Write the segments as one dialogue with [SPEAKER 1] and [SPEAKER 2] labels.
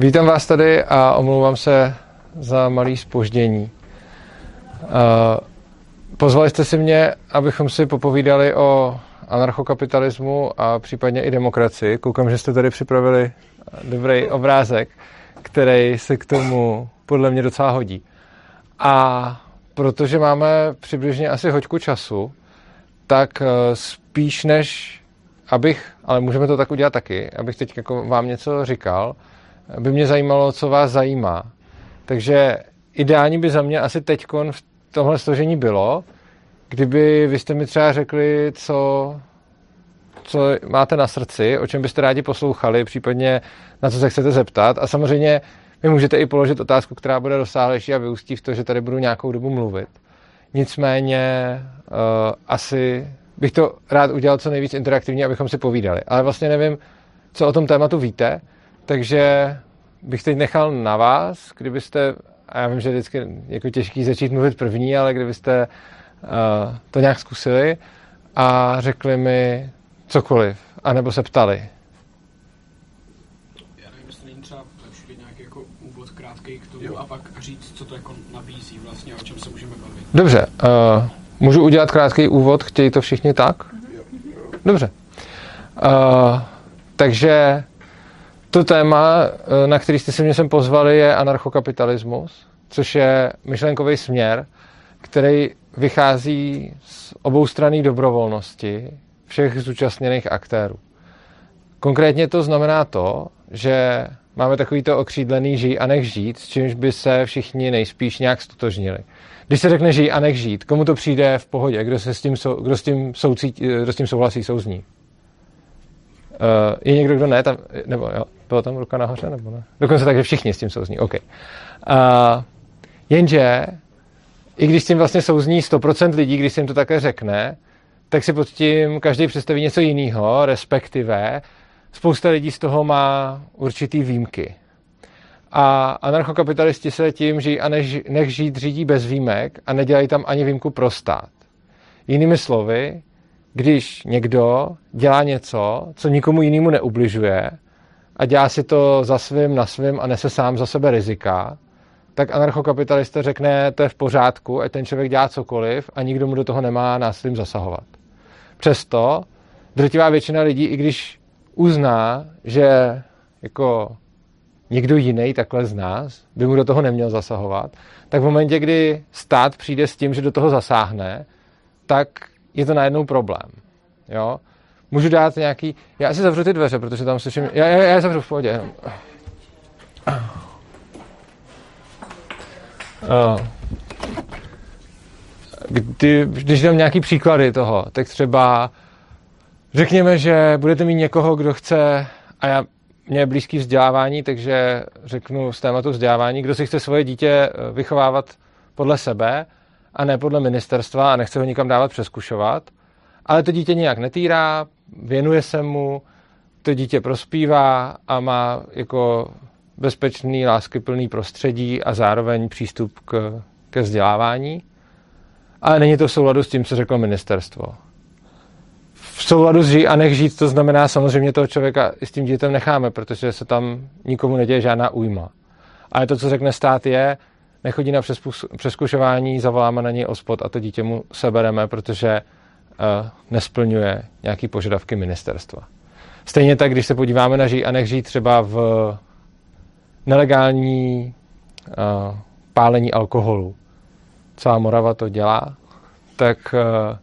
[SPEAKER 1] Vítám vás tady a omlouvám se za malý spoždění. Pozvali jste si mě, abychom si popovídali o anarchokapitalismu a případně i demokracii. Koukám, že jste tady připravili dobrý obrázek, který se k tomu podle mě docela hodí. A protože máme přibližně asi hoďku času, tak eh, spíš než abych, ale můžeme to tak udělat taky, abych teď jako vám něco říkal, by mě zajímalo, co vás zajímá. Takže ideální by za mě asi teď v tomhle složení bylo, kdyby vy jste mi třeba řekli, co, co máte na srdci, o čem byste rádi poslouchali, případně na co se chcete zeptat. A samozřejmě vy můžete i položit otázku, která bude rozsáhlejší a vyústí v to, že tady budu nějakou dobu mluvit. Nicméně uh, asi bych to rád udělal co nejvíc interaktivně, abychom si povídali. Ale vlastně nevím, co o tom tématu víte, takže bych teď nechal na vás, kdybyste, a já vím, že vždycky jako těžký začít mluvit první, ale kdybyste uh, to nějak zkusili a řekli mi cokoliv, anebo se ptali.
[SPEAKER 2] Já nevím, jestli není třeba lepší nějaký jako úvod krátký k tomu jo. a pak říct, co to jako nabízí vlastně, o čem se můžeme bavit.
[SPEAKER 1] Dobře, uh, můžu udělat krátký úvod, chtějí to všichni tak? Dobře. Uh, takže to téma, eh, na který jste si mě sem pozvali, je anarchokapitalismus, což je myšlenkový směr, který vychází z obou strany dobrovolnosti všech zúčastněných aktérů. Konkrétně to znamená to, že máme takovýto okřídlený žij a nech žít, s čímž by se všichni nejspíš nějak stotožnili. Když se řekne žij a nech žít, komu to přijde v pohodě? Kdo, se s tím, sou, kdo, s tím soucí, kdo s tím souhlasí, souzní? Uh, je někdo, kdo ne? Tam, nebo jo, byla tam ruka nahoře, nebo ne? Dokonce tak, že všichni s tím souzní. OK. Uh, jenže, i když s tím vlastně souzní 100% lidí, když se jim to také řekne, tak si pod tím každý představí něco jiného, respektive spousta lidí z toho má určitý výjimky. A anarchokapitalisti se tím žijí a než, nech žít řídí bez výjimek a nedělají tam ani výjimku pro stát. Jinými slovy, když někdo dělá něco, co nikomu jinému neubližuje a dělá si to za svým, na svým a nese sám za sebe rizika, tak anarchokapitalista řekne, to je v pořádku, ať ten člověk dělá cokoliv a nikdo mu do toho nemá násilím zasahovat. Přesto drtivá většina lidí, i když uzná, že jako někdo jiný takhle z nás by mu do toho neměl zasahovat, tak v momentě, kdy stát přijde s tím, že do toho zasáhne, tak je to najednou problém. Jo? Můžu dát nějaký... Já asi zavřu ty dveře, protože tam slyším... Já, já, já zavřu v pohodě. Jenom. Uh, kdy, když dám nějaký příklady toho, tak třeba řekněme, že budete mít někoho, kdo chce, a já, mě je blízký vzdělávání, takže řeknu z tématu vzdělávání, kdo si chce svoje dítě eh, vychovávat podle sebe a ne podle ministerstva a nechce ho nikam dávat přeskušovat, ale to dítě nějak netýrá, věnuje se mu, to dítě prospívá a má jako bezpečný, láskyplný prostředí a zároveň přístup k, ke vzdělávání. Ale není to v souladu s tím, co řeklo ministerstvo. V souladu s žij a nech žít, to znamená samozřejmě toho člověka i s tím dítětem necháme, protože se tam nikomu neděje žádná újma. Ale to, co řekne stát, je, nechodí na přeskušování, zavoláme na něj ospod a to dítě mu sebereme, protože nesplňuje nějaký požadavky ministerstva. Stejně tak, když se podíváme na žij a nech třeba v nelegální uh, pálení alkoholu. Celá Morava to dělá, tak uh,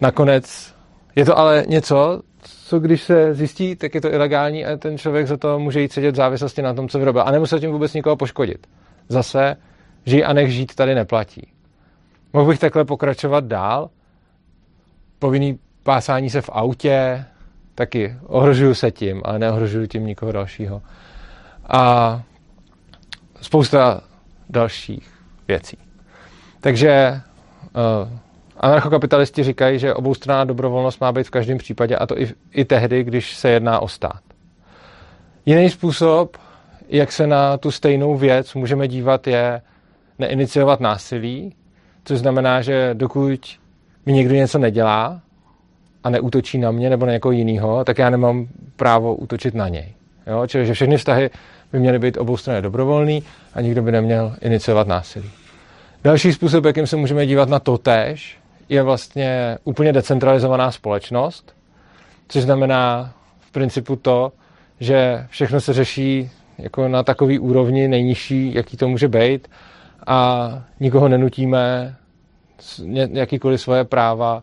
[SPEAKER 1] nakonec je to ale něco, co když se zjistí, tak je to ilegální a ten člověk za to může jít sedět v závislosti na tom, co vyrobil. A nemusí tím vůbec nikoho poškodit. Zase žij a nech žít tady neplatí. Mohl bych takhle pokračovat dál. Povinný pásání se v autě, taky ohrožuju se tím, ale neohrožuju tím nikoho dalšího. A spousta dalších věcí. Takže uh, anarchokapitalisti říkají, že oboustranná dobrovolnost má být v každém případě, a to i, i tehdy, když se jedná o stát. Jiný způsob, jak se na tu stejnou věc můžeme dívat, je neiniciovat násilí, což znamená, že dokud mi někdo něco nedělá a neútočí na mě nebo na někoho jiného, tak já nemám právo útočit na něj. Jo? Čili, že všechny vztahy by měly být obou strany dobrovolný a nikdo by neměl iniciovat násilí. Další způsob, jakým se můžeme dívat na to též, je vlastně úplně decentralizovaná společnost, což znamená v principu to, že všechno se řeší jako na takový úrovni nejnižší, jaký to může být a nikoho nenutíme jakýkoliv svoje práva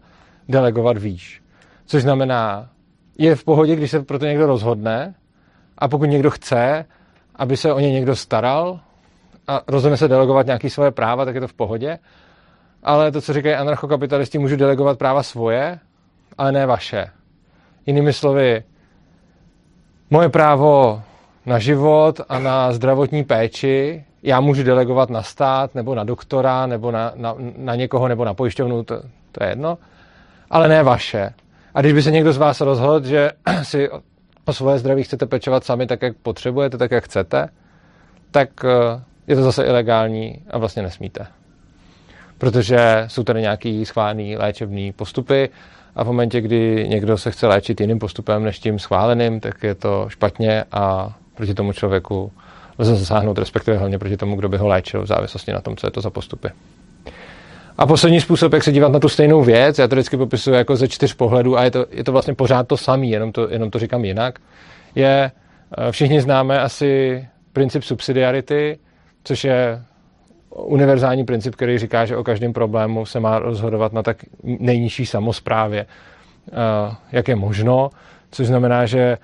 [SPEAKER 1] delegovat výš. Což znamená, je v pohodě, když se pro to někdo rozhodne a pokud někdo chce, aby se o ně někdo staral a rozhodne se delegovat nějaké svoje práva, tak je to v pohodě. Ale to, co říkají anarchokapitalisti, můžu delegovat práva svoje, ale ne vaše. Jinými slovy, moje právo na život a na zdravotní péči já můžu delegovat na stát, nebo na doktora, nebo na, na, na někoho, nebo na pojišťovnu, to, to je jedno, ale ne vaše. A když by se někdo z vás rozhodl, že si o svoje zdraví chcete pečovat sami tak, jak potřebujete, tak, jak chcete, tak eh, je to zase ilegální a vlastně nesmíte. Protože jsou tady nějaký schválený léčebný postupy a v momentě, kdy někdo se chce léčit jiným postupem než tím schváleným, tak je to špatně a proti tomu člověku lze zasáhnout, respektive hlavně proti tomu, kdo by ho léčil, v závislosti na tom, co je to za postupy. A poslední způsob, jak se dívat na tu stejnou věc, já to vždycky popisuju jako ze čtyř pohledů a je to, je to vlastně pořád to samé, jenom to, jenom to říkám jinak, je, eh, všichni známe asi princip subsidiarity, což je univerzální princip, který říká, že o každém problému se má rozhodovat na tak nejnižší samozprávě, eh, jak je možno, což znamená, že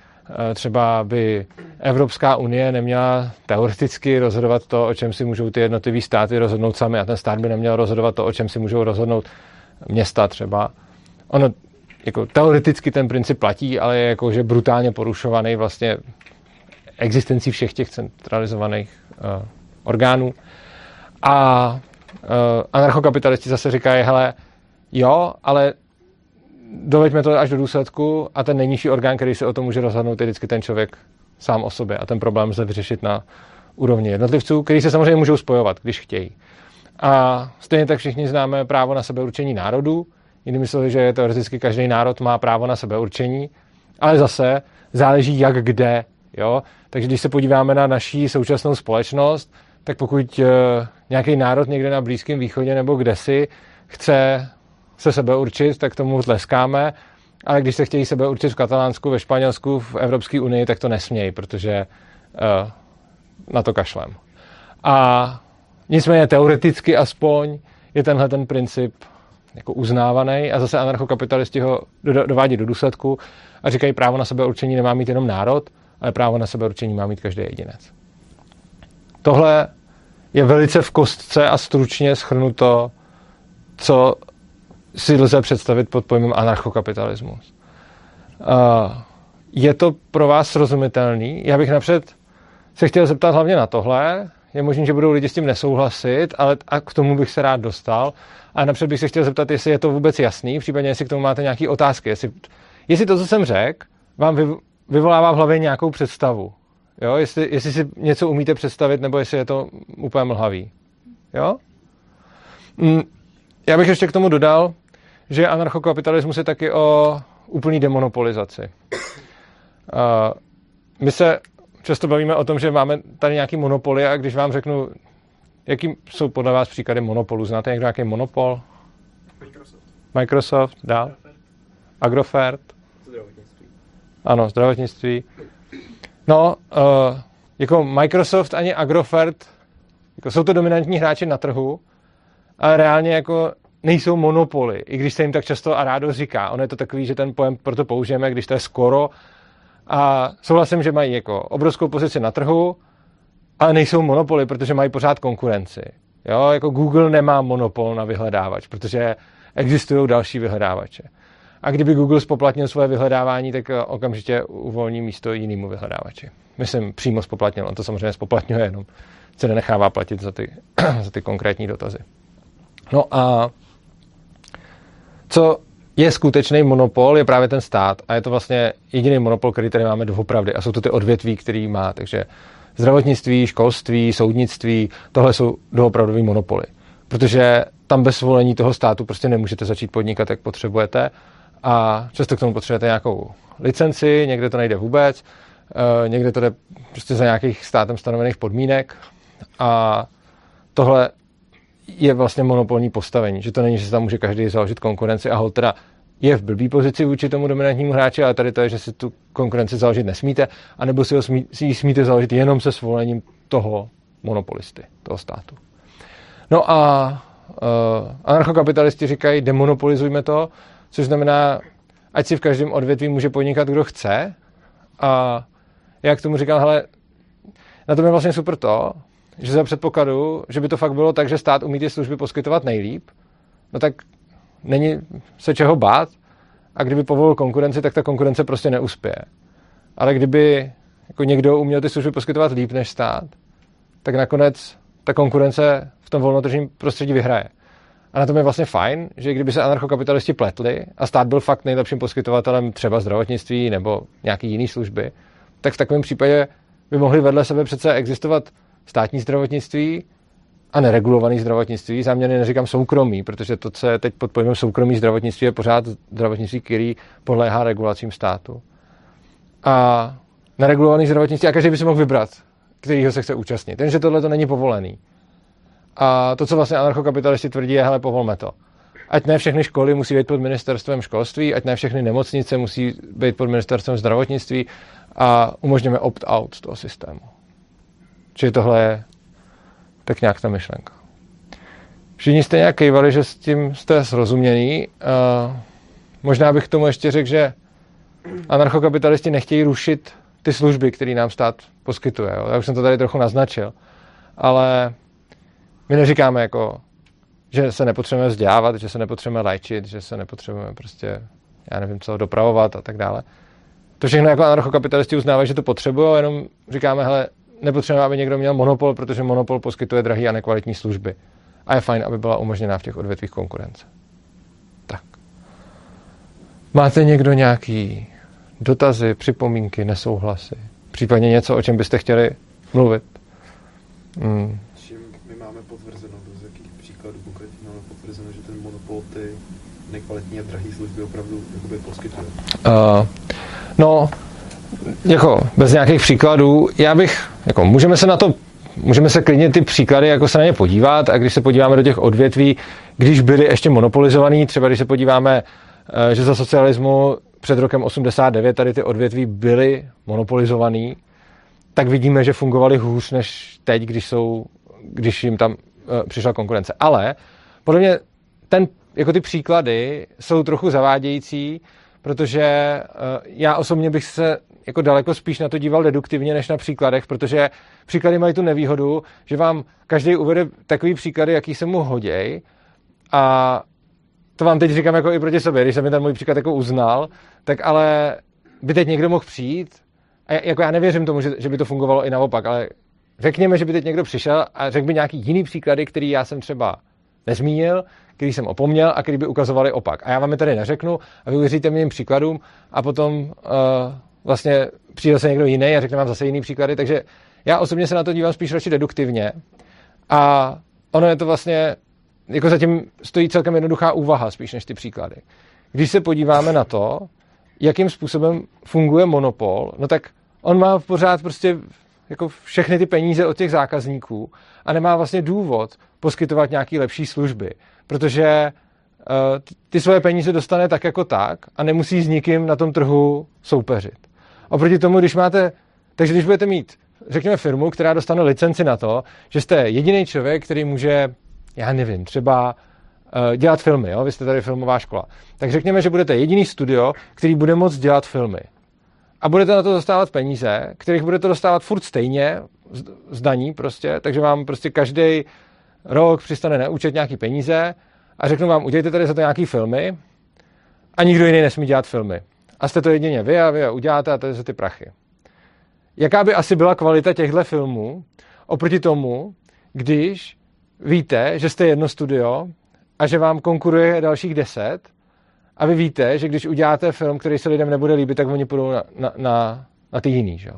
[SPEAKER 1] třeba by Evropská unie neměla teoreticky rozhodovat to, o čem si můžou ty jednotlivé státy rozhodnout sami a ten stát by neměl rozhodovat to, o čem si můžou rozhodnout města třeba. Ono jako teoreticky ten princip platí, ale je jako, že brutálně porušovaný vlastně existencí všech těch centralizovaných uh, orgánů. A uh, anarchokapitalisti zase říkají, hele, jo, ale doveďme to až do důsledku a ten nejnižší orgán, který se o tom může rozhodnout, je vždycky ten člověk sám o sobě a ten problém lze vyřešit na úrovni jednotlivců, který se samozřejmě můžou spojovat, když chtějí. A stejně tak všichni známe právo na sebeurčení národů. Jinými slovy, že teoreticky každý národ má právo na sebeurčení, ale zase záleží jak kde. Jo? Takže když se podíváme na naší současnou společnost, tak pokud uh, nějaký národ někde na Blízkém východě nebo kde si chce se sebe určit, tak tomu tleskáme, ale když se chtějí sebe určit v Katalánsku, ve Španělsku, v Evropské unii, tak to nesmějí, protože uh, na to kašlem. A nicméně teoreticky aspoň je tenhle ten princip jako uznávaný a zase anarchokapitalisti ho dovádí do důsledku a říkají, právo na sebe určení nemá mít jenom národ, ale právo na sebe určení má mít každý jedinec. Tohle je velice v kostce a stručně schrnuto, co si lze představit pod pojmem anarchokapitalismus. Je to pro vás srozumitelný? Já bych napřed se chtěl zeptat hlavně na tohle. Je možné, že budou lidi s tím nesouhlasit, ale a k tomu bych se rád dostal. A napřed bych se chtěl zeptat, jestli je to vůbec jasný, případně jestli k tomu máte nějaké otázky. Jestli, jestli to, co jsem řekl, vám vy, vyvolává v hlavě nějakou představu. Jo? Jestli, jestli si něco umíte představit, nebo jestli je to úplně mlhavý. Jo? Mm, já bych ještě k tomu dodal, že anarchokapitalismus je taky o úplný demonopolizaci. My se často bavíme o tom, že máme tady nějaký monopoly a když vám řeknu, jaký jsou podle vás příklady monopolu, znáte někdo nějaký monopol?
[SPEAKER 2] Microsoft.
[SPEAKER 1] Microsoft, dál? Agrofert.
[SPEAKER 2] Zdravotnictví.
[SPEAKER 1] Ano, zdravotnictví. No, uh, jako Microsoft ani Agrofert, jako jsou to dominantní hráči na trhu, ale reálně jako nejsou monopoly, i když se jim tak často a rádo říká. Ono je to takový, že ten pojem proto použijeme, když to je skoro. A souhlasím, že mají jako obrovskou pozici na trhu, ale nejsou monopoly, protože mají pořád konkurenci. Jo, jako Google nemá monopol na vyhledávač, protože existují další vyhledávače. A kdyby Google spoplatnil svoje vyhledávání, tak eh, okamžitě uvolní místo jinému vyhledávači. Myslím, přímo spoplatnil. On to samozřejmě spoplatňuje, jenom se nenechává platit za ty, za ty konkrétní dotazy. No a co je skutečný monopol, je právě ten stát. A je to vlastně jediný monopol, který tady máme doopravdy. A jsou to ty odvětví, který má. Takže zdravotnictví, školství, soudnictví, tohle jsou doopravdový monopoly. Protože tam bez svolení toho státu prostě nemůžete začít podnikat, jak potřebujete. A často k tomu potřebujete nějakou licenci, někde to nejde vůbec. někde to jde prostě za nějakých státem stanovených podmínek a tohle je vlastně monopolní postavení, že to není, že se tam může každý založit konkurenci a hol teda je v blbý pozici vůči tomu dominantnímu hráči, ale tady to je, že si tu konkurenci založit nesmíte, anebo si, ho smí, si ji smíte založit jenom se svolením toho monopolisty, toho státu. No a uh, anarchokapitalisti říkají, demonopolizujme to, což znamená, ať si v každém odvětví může podnikat, kdo chce. A já k tomu říkám, hele, na tom je vlastně super to, že za předpokladu, že by to fakt bylo tak, že stát umí ty služby poskytovat nejlíp, no tak není se čeho bát a kdyby povolil konkurenci, tak ta konkurence prostě neuspěje. Ale kdyby jako někdo uměl ty služby poskytovat líp než stát, tak nakonec ta konkurence v tom volnotržním prostředí vyhraje. A na tom je vlastně fajn, že kdyby se anarchokapitalisti pletli a stát byl fakt nejlepším poskytovatelem třeba zdravotnictví nebo nějaký jiný služby, tak v takovém případě by mohli vedle sebe přece existovat státní zdravotnictví a neregulovaný zdravotnictví. Záměrně neříkám soukromí, protože to, co je teď pod pojmem soukromí zdravotnictví, je pořád zdravotnictví, který podléhá regulacím státu. A neregulovaný zdravotnictví, a každý by si mohl vybrat, kterýho se chce účastnit. Jenže tohle to není povolený. A to, co vlastně anarchokapitalisti tvrdí, je, hele, povolme to. Ať ne všechny školy musí být pod ministerstvem školství, ať ne všechny nemocnice musí být pod ministerstvem zdravotnictví a umožněme opt-out z toho systému. Čili tohle je tak nějak ta myšlenka. Všichni jste nějak kejvali, že s tím jste srozuměný. Uh, možná bych k tomu ještě řekl, že anarchokapitalisti nechtějí rušit ty služby, které nám stát poskytuje. Já už jsem to tady trochu naznačil. Ale my neříkáme jako, že se nepotřebujeme vzdělávat, že se nepotřebujeme léčit, že se nepotřebujeme prostě, já nevím co, dopravovat a tak dále. To všechno jako anarchokapitalisti uznávají, že to potřebují, jenom říkáme, hele, nepotřebujeme, aby někdo měl monopol, protože monopol poskytuje drahé a nekvalitní služby. A je fajn, aby byla umožněná v těch odvětvích konkurence. Tak. Máte někdo nějaký dotazy, připomínky, nesouhlasy? Případně něco, o čem byste chtěli mluvit?
[SPEAKER 3] Hmm. Čím my máme potvrzeno, z jakých příkladů konkrétně máme potvrzeno, že ten monopol ty nekvalitní a drahé služby opravdu jakoby poskytuje? Uh,
[SPEAKER 1] no, jako bez nějakých příkladů, já bych, jako můžeme se na to, můžeme se klidně ty příklady jako se na ně podívat a když se podíváme do těch odvětví, když byly ještě monopolizovaný, třeba když se podíváme, eh, že za socialismu před rokem 89 tady ty odvětví byly monopolizovaný, tak vidíme, že fungovaly hůř než teď, když, jsou, když jim tam uh, přišla konkurence. Ale podle mě ten, jako ty příklady jsou trochu zavádějící, protože uh, já osobně bych se jako daleko spíš na to díval deduktivně než na příkladech, protože příklady mají tu nevýhodu, že vám každý uvede takový příklady, jaký se mu hoděj a to vám teď říkám jako i proti sobě, když jsem mi ten můj příklad jako uznal, tak ale by teď někdo mohl přijít a jako já nevěřím tomu, že, že by to fungovalo i naopak, ale řekněme, že by teď někdo přišel a řekl by nějaký jiný příklady, který já jsem třeba nezmínil, který jsem opomněl a který by ukazovali opak. A já vám je tady neřeknu a vy uvěříte mým příkladům a potom uh, vlastně přijde se někdo jiný a řekne vám zase jiný příklady, takže já osobně se na to dívám spíš radši deduktivně a ono je to vlastně, jako zatím stojí celkem jednoduchá úvaha spíš než ty příklady. Když se podíváme na to, jakým způsobem funguje monopol, no tak on má pořád prostě jako všechny ty peníze od těch zákazníků a nemá vlastně důvod poskytovat nějaký lepší služby, protože uh, ty svoje peníze dostane tak jako tak a nemusí s nikým na tom trhu soupeřit. Oproti tomu, když máte, takže když budete mít, řekněme, firmu, která dostane licenci na to, že jste jediný člověk, který může, já nevím, třeba uh, dělat filmy, jo? vy jste tady filmová škola, tak řekněme, že budete jediný studio, který bude moct dělat filmy. A budete na to dostávat peníze, kterých budete dostávat furt stejně, z daní prostě, takže vám prostě každý rok přistane na účet nějaký peníze a řeknu vám, udělejte tady za to nějaký filmy a nikdo jiný nesmí dělat filmy a jste to jedině vy a vy a uděláte a to jsou ty prachy. Jaká by asi byla kvalita těchto filmů oproti tomu, když víte, že jste jedno studio a že vám konkuruje dalších deset a vy víte, že když uděláte film, který se lidem nebude líbit, tak oni půjdou na, na, na, na ty jiný. Že?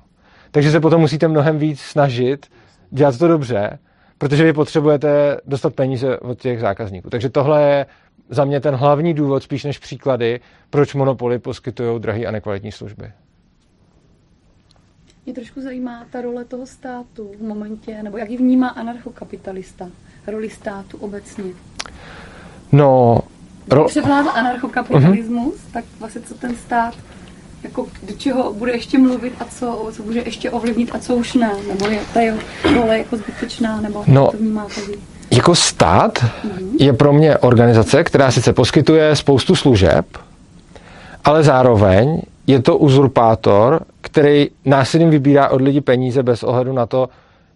[SPEAKER 1] Takže se potom musíte mnohem víc snažit dělat to dobře, protože vy potřebujete dostat peníze od těch zákazníků. Takže tohle je za mě ten hlavní důvod, spíš než příklady, proč monopoly poskytují drahé a nekvalitní služby.
[SPEAKER 4] Mě trošku zajímá ta role toho státu v momentě, nebo jak ji vnímá anarchokapitalista, roli státu obecně.
[SPEAKER 1] No,
[SPEAKER 4] ro... převládl anarchokapitalismus, uh-huh. tak vlastně co ten stát jako do čeho bude ještě mluvit a co, co bude ještě ovlivnit a co už ne, nebo je ta jeho role jako zbytečná, nebo no, to vnímáte vy?
[SPEAKER 1] Jako stát je pro mě organizace, která sice poskytuje spoustu služeb, ale zároveň je to uzurpátor, který násilím vybírá od lidí peníze bez ohledu na to,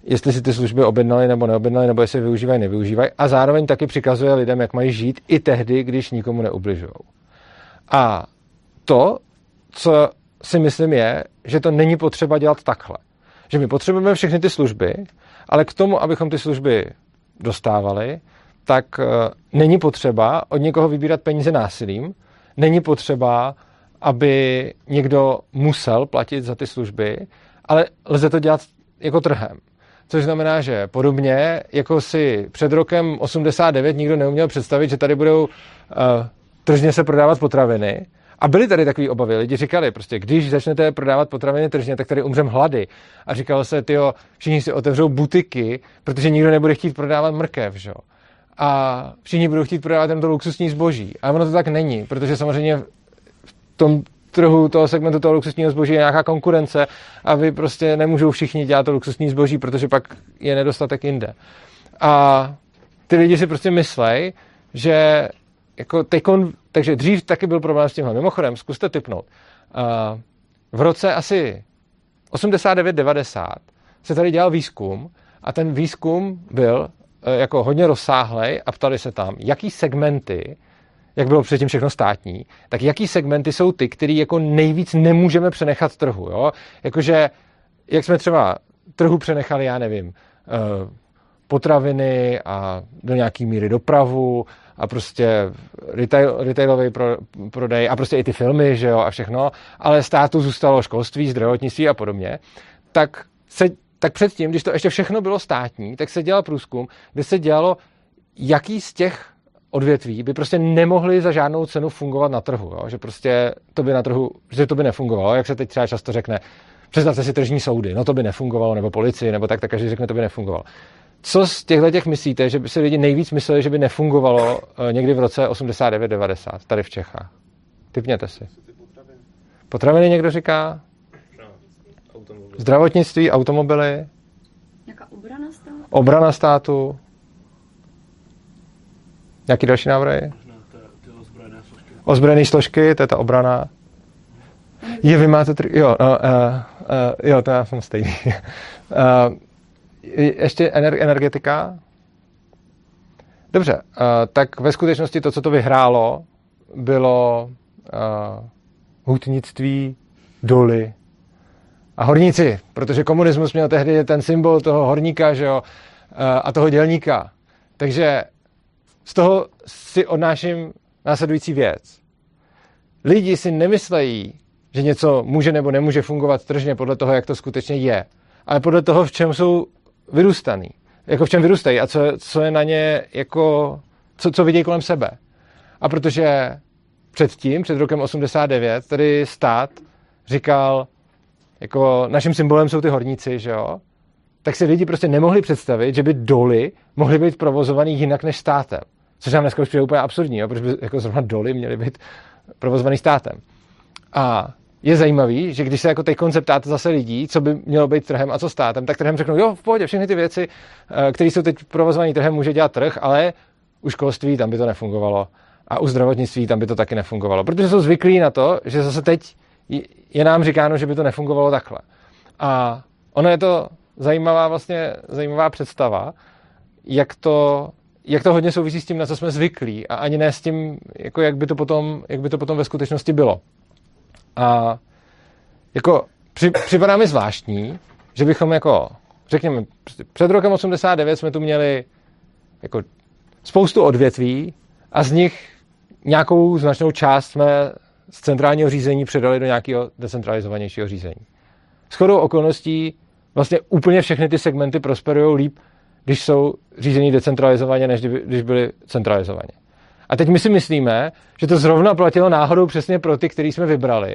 [SPEAKER 1] jestli si ty služby objednali nebo neobjednali, nebo jestli využívají, nevyužívají. A zároveň taky přikazuje lidem, jak mají žít i tehdy, když nikomu neubližují. A to, co si myslím je, že to není potřeba dělat takhle. Že my potřebujeme všechny ty služby, ale k tomu, abychom ty služby dostávali, tak uh, není potřeba od někoho vybírat peníze násilím, není potřeba, aby někdo musel platit za ty služby, ale lze to dělat jako trhem. Což znamená, že podobně, jako si před rokem 89 nikdo neuměl představit, že tady budou uh, tržně se prodávat potraviny, a byly tady takové obavy. Lidi říkali, prostě, když začnete prodávat potraviny tržně, tak tady umřem hlady. A říkalo se, tyjo, všichni si otevřou butiky, protože nikdo nebude chtít prodávat mrkev, že? A všichni budou chtít prodávat tento luxusní zboží. A ono to tak není, protože samozřejmě v tom trhu toho segmentu toho luxusního zboží je nějaká konkurence a vy prostě nemůžou všichni dělat to luxusní zboží, protože pak je nedostatek jinde. A ty lidi si prostě myslej, že jako tekon, takže dřív taky byl problém s tímhle. Mimochodem, zkuste typnout. Uh, v roce asi 89-90 se tady dělal výzkum a ten výzkum byl uh, jako hodně rozsáhlej a ptali se tam, jaký segmenty, jak bylo předtím všechno státní, tak jaký segmenty jsou ty, které jako nejvíc nemůžeme přenechat trhu. Jo? Jakože, jak jsme třeba trhu přenechali, já nevím, uh, potraviny a do nějaký míry dopravu a prostě retail, retailový pro, prodej a prostě i ty filmy, že jo, a všechno, ale státu zůstalo školství, zdravotnictví a podobně, tak se tak předtím, když to ještě všechno bylo státní, tak se dělal průzkum, kde se dělalo, jaký z těch odvětví by prostě nemohli za žádnou cenu fungovat na trhu. Jo? Že prostě to by na trhu, že to by nefungovalo, jak se teď třeba často řekne, představte si tržní soudy, no to by nefungovalo, nebo policii, nebo tak, tak každý řekne, to by nefungovalo. Co z těchto těch myslíte, že by si lidi nejvíc mysleli, že by nefungovalo eh, někdy v roce 89-90 tady v Čechách? Typněte si. Potraviny někdo říká? Zdravotnictví, automobily.
[SPEAKER 4] Jaká obrana státu?
[SPEAKER 1] Obrana státu. Jaký další návrhy? Ozbrojené složky, to je ta obrana. Je, vy máte... Tri... Jo, no, uh, uh, jo, to já jsem stejný. uh, ještě energetika. Dobře, uh, tak ve skutečnosti to, co to vyhrálo, bylo uh, hutnictví, doly a horníci, protože komunismus měl tehdy ten symbol toho horníka že jo, uh, a toho dělníka. Takže z toho si odnáším následující věc. Lidi si nemyslejí, že něco může nebo nemůže fungovat tržně podle toho, jak to skutečně je, ale podle toho, v čem jsou vyrůstaný. Jako v čem vyrůstají a co, co je na ně jako, co, co vidějí kolem sebe. A protože předtím, před rokem 89, tady stát říkal, jako naším symbolem jsou ty horníci, že jo, tak si lidi prostě nemohli představit, že by doly mohly být provozovaný jinak než státem. Což nám dneska už přijde úplně absurdní, jo, protože by jako zrovna doly měly být provozovaný státem. A je zajímavý, že když se jako teď konceptáte zase lidí, co by mělo být trhem a co státem, tak trhem řeknou, jo, v pohodě, všechny ty věci, eh, které jsou teď provozované trhem, může dělat trh, ale u školství tam by to nefungovalo. A u zdravotnictví tam by to taky nefungovalo. Protože jsou zvyklí na to, že zase teď je nám říkáno, že by to nefungovalo takhle. A ono je to zajímavá vlastně zajímavá představa, jak to, jak to hodně souvisí s tím, na co jsme zvyklí a ani ne s tím, jako jak, by to potom, jak by to potom ve skutečnosti bylo. A jako při, připadá mi zvláštní, že bychom jako, řekněme, prostě před rokem 89 jsme tu měli jako spoustu odvětví a z nich nějakou značnou část jsme z centrálního řízení předali do nějakého decentralizovanějšího řízení. S chodou okolností vlastně úplně všechny ty segmenty prosperují líp, když jsou řízení decentralizovaně, než když byly centralizovaně. A teď my si myslíme, že to zrovna platilo náhodou přesně pro ty, který jsme vybrali,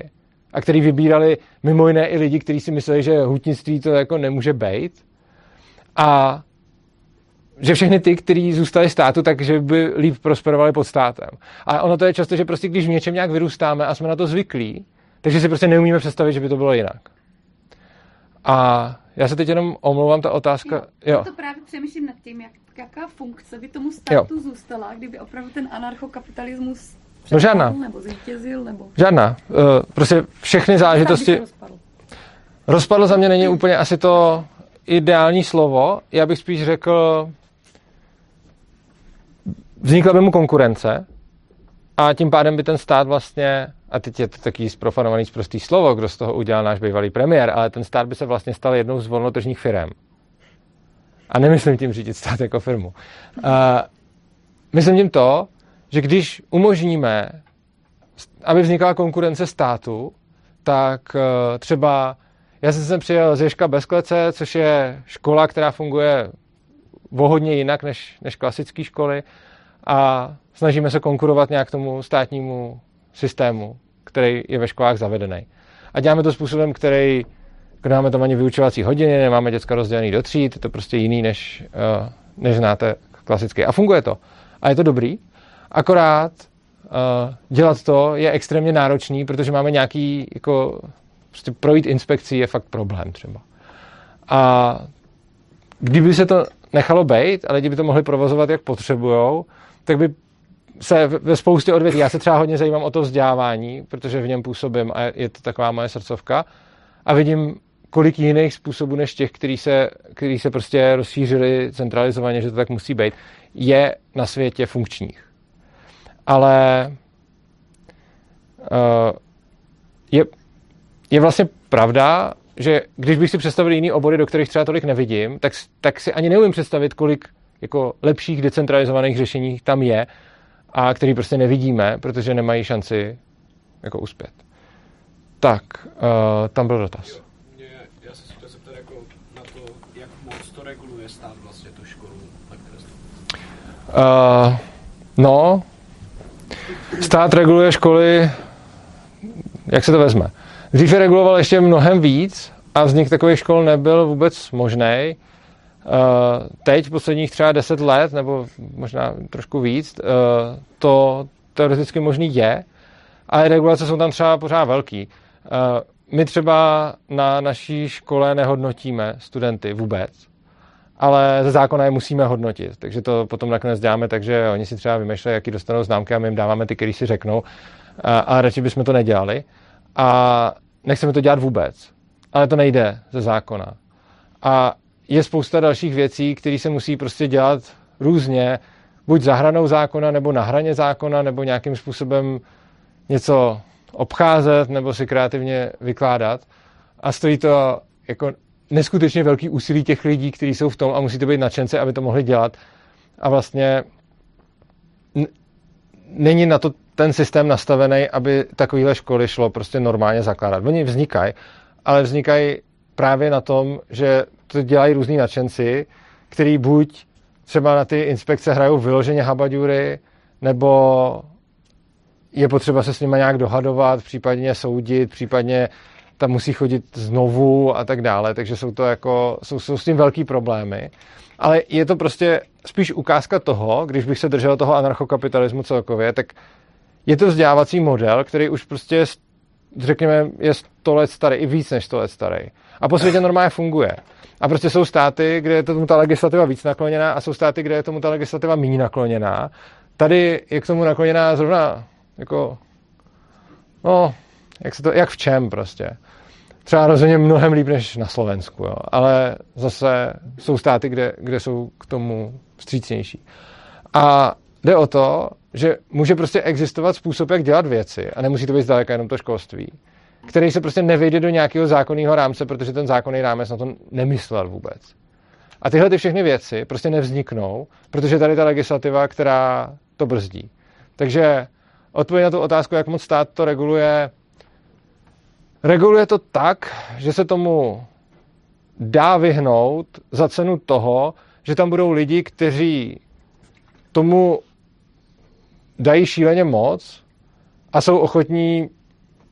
[SPEAKER 1] a který vybírali mimo jiné i lidi, kteří si mysleli, že hutnictví to jako nemůže být. A že všechny ty, kteří zůstali státu, takže by líp prosperovali pod státem. A ono to je často, že prostě když v něčem nějak vyrůstáme a jsme na to zvyklí, takže si prostě neumíme představit, že by to bylo jinak. A já se teď jenom omlouvám, ta otázka... Jo,
[SPEAKER 4] jo. To právě přemýšlím nad tím, jak, jaká funkce by tomu státu jo. zůstala, kdyby opravdu ten anarchokapitalismus
[SPEAKER 1] no žádná.
[SPEAKER 4] nebo zvítězil, nebo...
[SPEAKER 1] Žádná. Uh, prostě všechny záležitosti... Rozpadl. rozpadl za mě není úplně asi to ideální slovo. Já bych spíš řekl, vznikla by mu konkurence a tím pádem by ten stát vlastně, a teď je to taký zprofanovaný prostý slovo, kdo z toho udělal náš bývalý premiér, ale ten stát by se vlastně stal jednou z volnotržních firm. A nemyslím tím řídit stát jako firmu. A myslím tím to, že když umožníme, aby vznikala konkurence státu, tak eh, třeba já jsem sem přijel z Ježka bez klece, což je škola, která funguje vohodně jinak než, než klasické školy a snažíme se konkurovat nějak tomu státnímu systému, který je ve školách zavedený. A děláme to způsobem, který, kde máme tam ani vyučovací hodiny, nemáme děcka rozdělený do tříd, je to prostě jiný, než, uh, než znáte klasicky. A funguje to. A je to dobrý, akorát uh, dělat to je extrémně náročný, protože máme nějaký, jako, prostě projít inspekcí je fakt problém třeba. A kdyby se to nechalo být a lidi by to mohli provozovat, jak potřebujou, tak by se ve spoustě odvětví, já se třeba hodně zajímám o to vzdělávání, protože v něm působím a je to taková moje srdcovka a vidím, kolik jiných způsobů než těch, který se, který se prostě rozšířili centralizovaně, že to tak musí být, je na světě funkčních. Ale uh, je, je vlastně pravda, že když bych si představil jiný obory, do kterých třeba tolik nevidím, tak, tak si ani neumím představit, kolik jako lepších decentralizovaných řešení tam je a který prostě nevidíme, protože nemají šanci jako uspět. Tak, uh, tam byl dotaz. Jo,
[SPEAKER 2] mě, já se chtěl zeptat jako na to, jak moc to reguluje stát vlastně tu školu, na které
[SPEAKER 1] uh, No, stát reguluje školy, jak se to vezme. Dřív je reguloval ještě mnohem víc a vznik takových škol nebyl vůbec možný. Eh, teď, posledních třeba 10 let, nebo možná trošku víc, eh, to teoreticky možný je, ale regulace jsou tam třeba pořád velký. My třeba na naší škole nehodnotíme studenty vůbec, ale ze zákona je musíme hodnotit. Takže to potom nakonec děláme tak, že oni si třeba vymýšlejí, jaký dostanou známky a my jim dáváme ty, který si řeknou. A radši bychom to nedělali. A nechceme to dělat vůbec. Ale to nejde ze zákona. A je spousta dalších věcí, které se musí prostě dělat různě, buď za hranou zákona, nebo na hraně zákona, nebo nějakým způsobem něco obcházet, nebo si kreativně vykládat. A stojí to jako neskutečně velký úsilí těch lidí, kteří jsou v tom a musí to být nadšence, aby to mohli dělat. A vlastně není na to ten systém nastavený, aby takovéhle školy šlo prostě normálně zakládat. Oni vznikají, ale vznikají právě na tom, že to dělají různí nadšenci, který buď třeba na ty inspekce hrajou vyloženě habaďury, nebo je potřeba se s nimi nějak dohadovat, případně soudit, případně tam musí chodit znovu a tak dále, takže jsou to jako, jsou, jsou s tím velký problémy. Ale je to prostě spíš ukázka toho, když bych se držel toho anarchokapitalismu celkově, tak je to vzdělávací model, který už prostě, řekněme, je 100 let starý, i víc než 100 let starý. A po světě normálně funguje. A prostě jsou státy, kde je tomu ta legislativa víc nakloněná a jsou státy, kde je tomu ta legislativa méně nakloněná. Tady je k tomu nakloněná zrovna jako, no, jak, se to, jak v čem prostě. Třeba rozhodně mnohem líp než na Slovensku, jo. ale zase jsou státy, kde, kde jsou k tomu vstřícnější. A jde o to, že může prostě existovat způsob, jak dělat věci a nemusí to být zdaleka jenom to školství který se prostě nevejde do nějakého zákonného rámce, protože ten zákonný rámec na to nemyslel vůbec. A tyhle ty všechny věci prostě nevzniknou, protože tady ta legislativa, která to brzdí. Takže odpověď na tu otázku, jak moc stát to reguluje, reguluje to tak, že se tomu dá vyhnout za cenu toho, že tam budou lidi, kteří tomu dají šíleně moc a jsou ochotní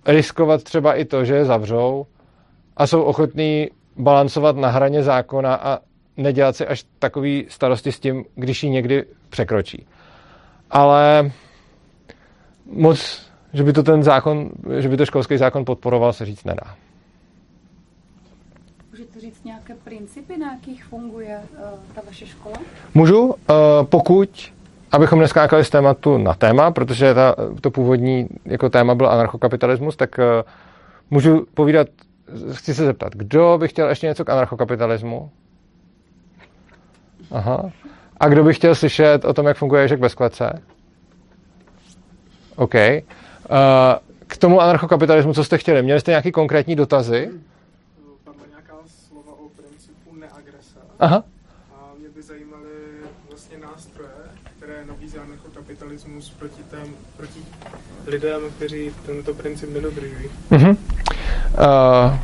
[SPEAKER 1] riskovat třeba i to, že je zavřou a jsou ochotní balancovat na hraně zákona a nedělat si až takový starosti s tím, když ji někdy překročí. Ale moc, že by to ten zákon, že by to školský zákon podporoval, se říct nedá.
[SPEAKER 4] Můžete říct nějaké principy, na jakých funguje uh, ta vaše škola?
[SPEAKER 1] Můžu, uh, pokud, abychom neskákali z tématu na téma, protože ta, to původní jako téma byl anarchokapitalismus, tak uh, můžu povídat, chci se zeptat, kdo by chtěl ještě něco k anarchokapitalismu? Aha. A kdo by chtěl slyšet o tom, jak funguje Ježek bez klece? OK. Uh, k tomu anarchokapitalismu, co jste chtěli? Měli jste nějaké konkrétní dotazy?
[SPEAKER 5] Padla nějaká slova o principu neagrese.
[SPEAKER 1] Aha.
[SPEAKER 5] A mě by zajímaly vlastně nástroje, které nabízí anarchokapitalismus proti, tém, proti lidem, kteří tento princip nedodržují.
[SPEAKER 1] Uh-huh. Uh,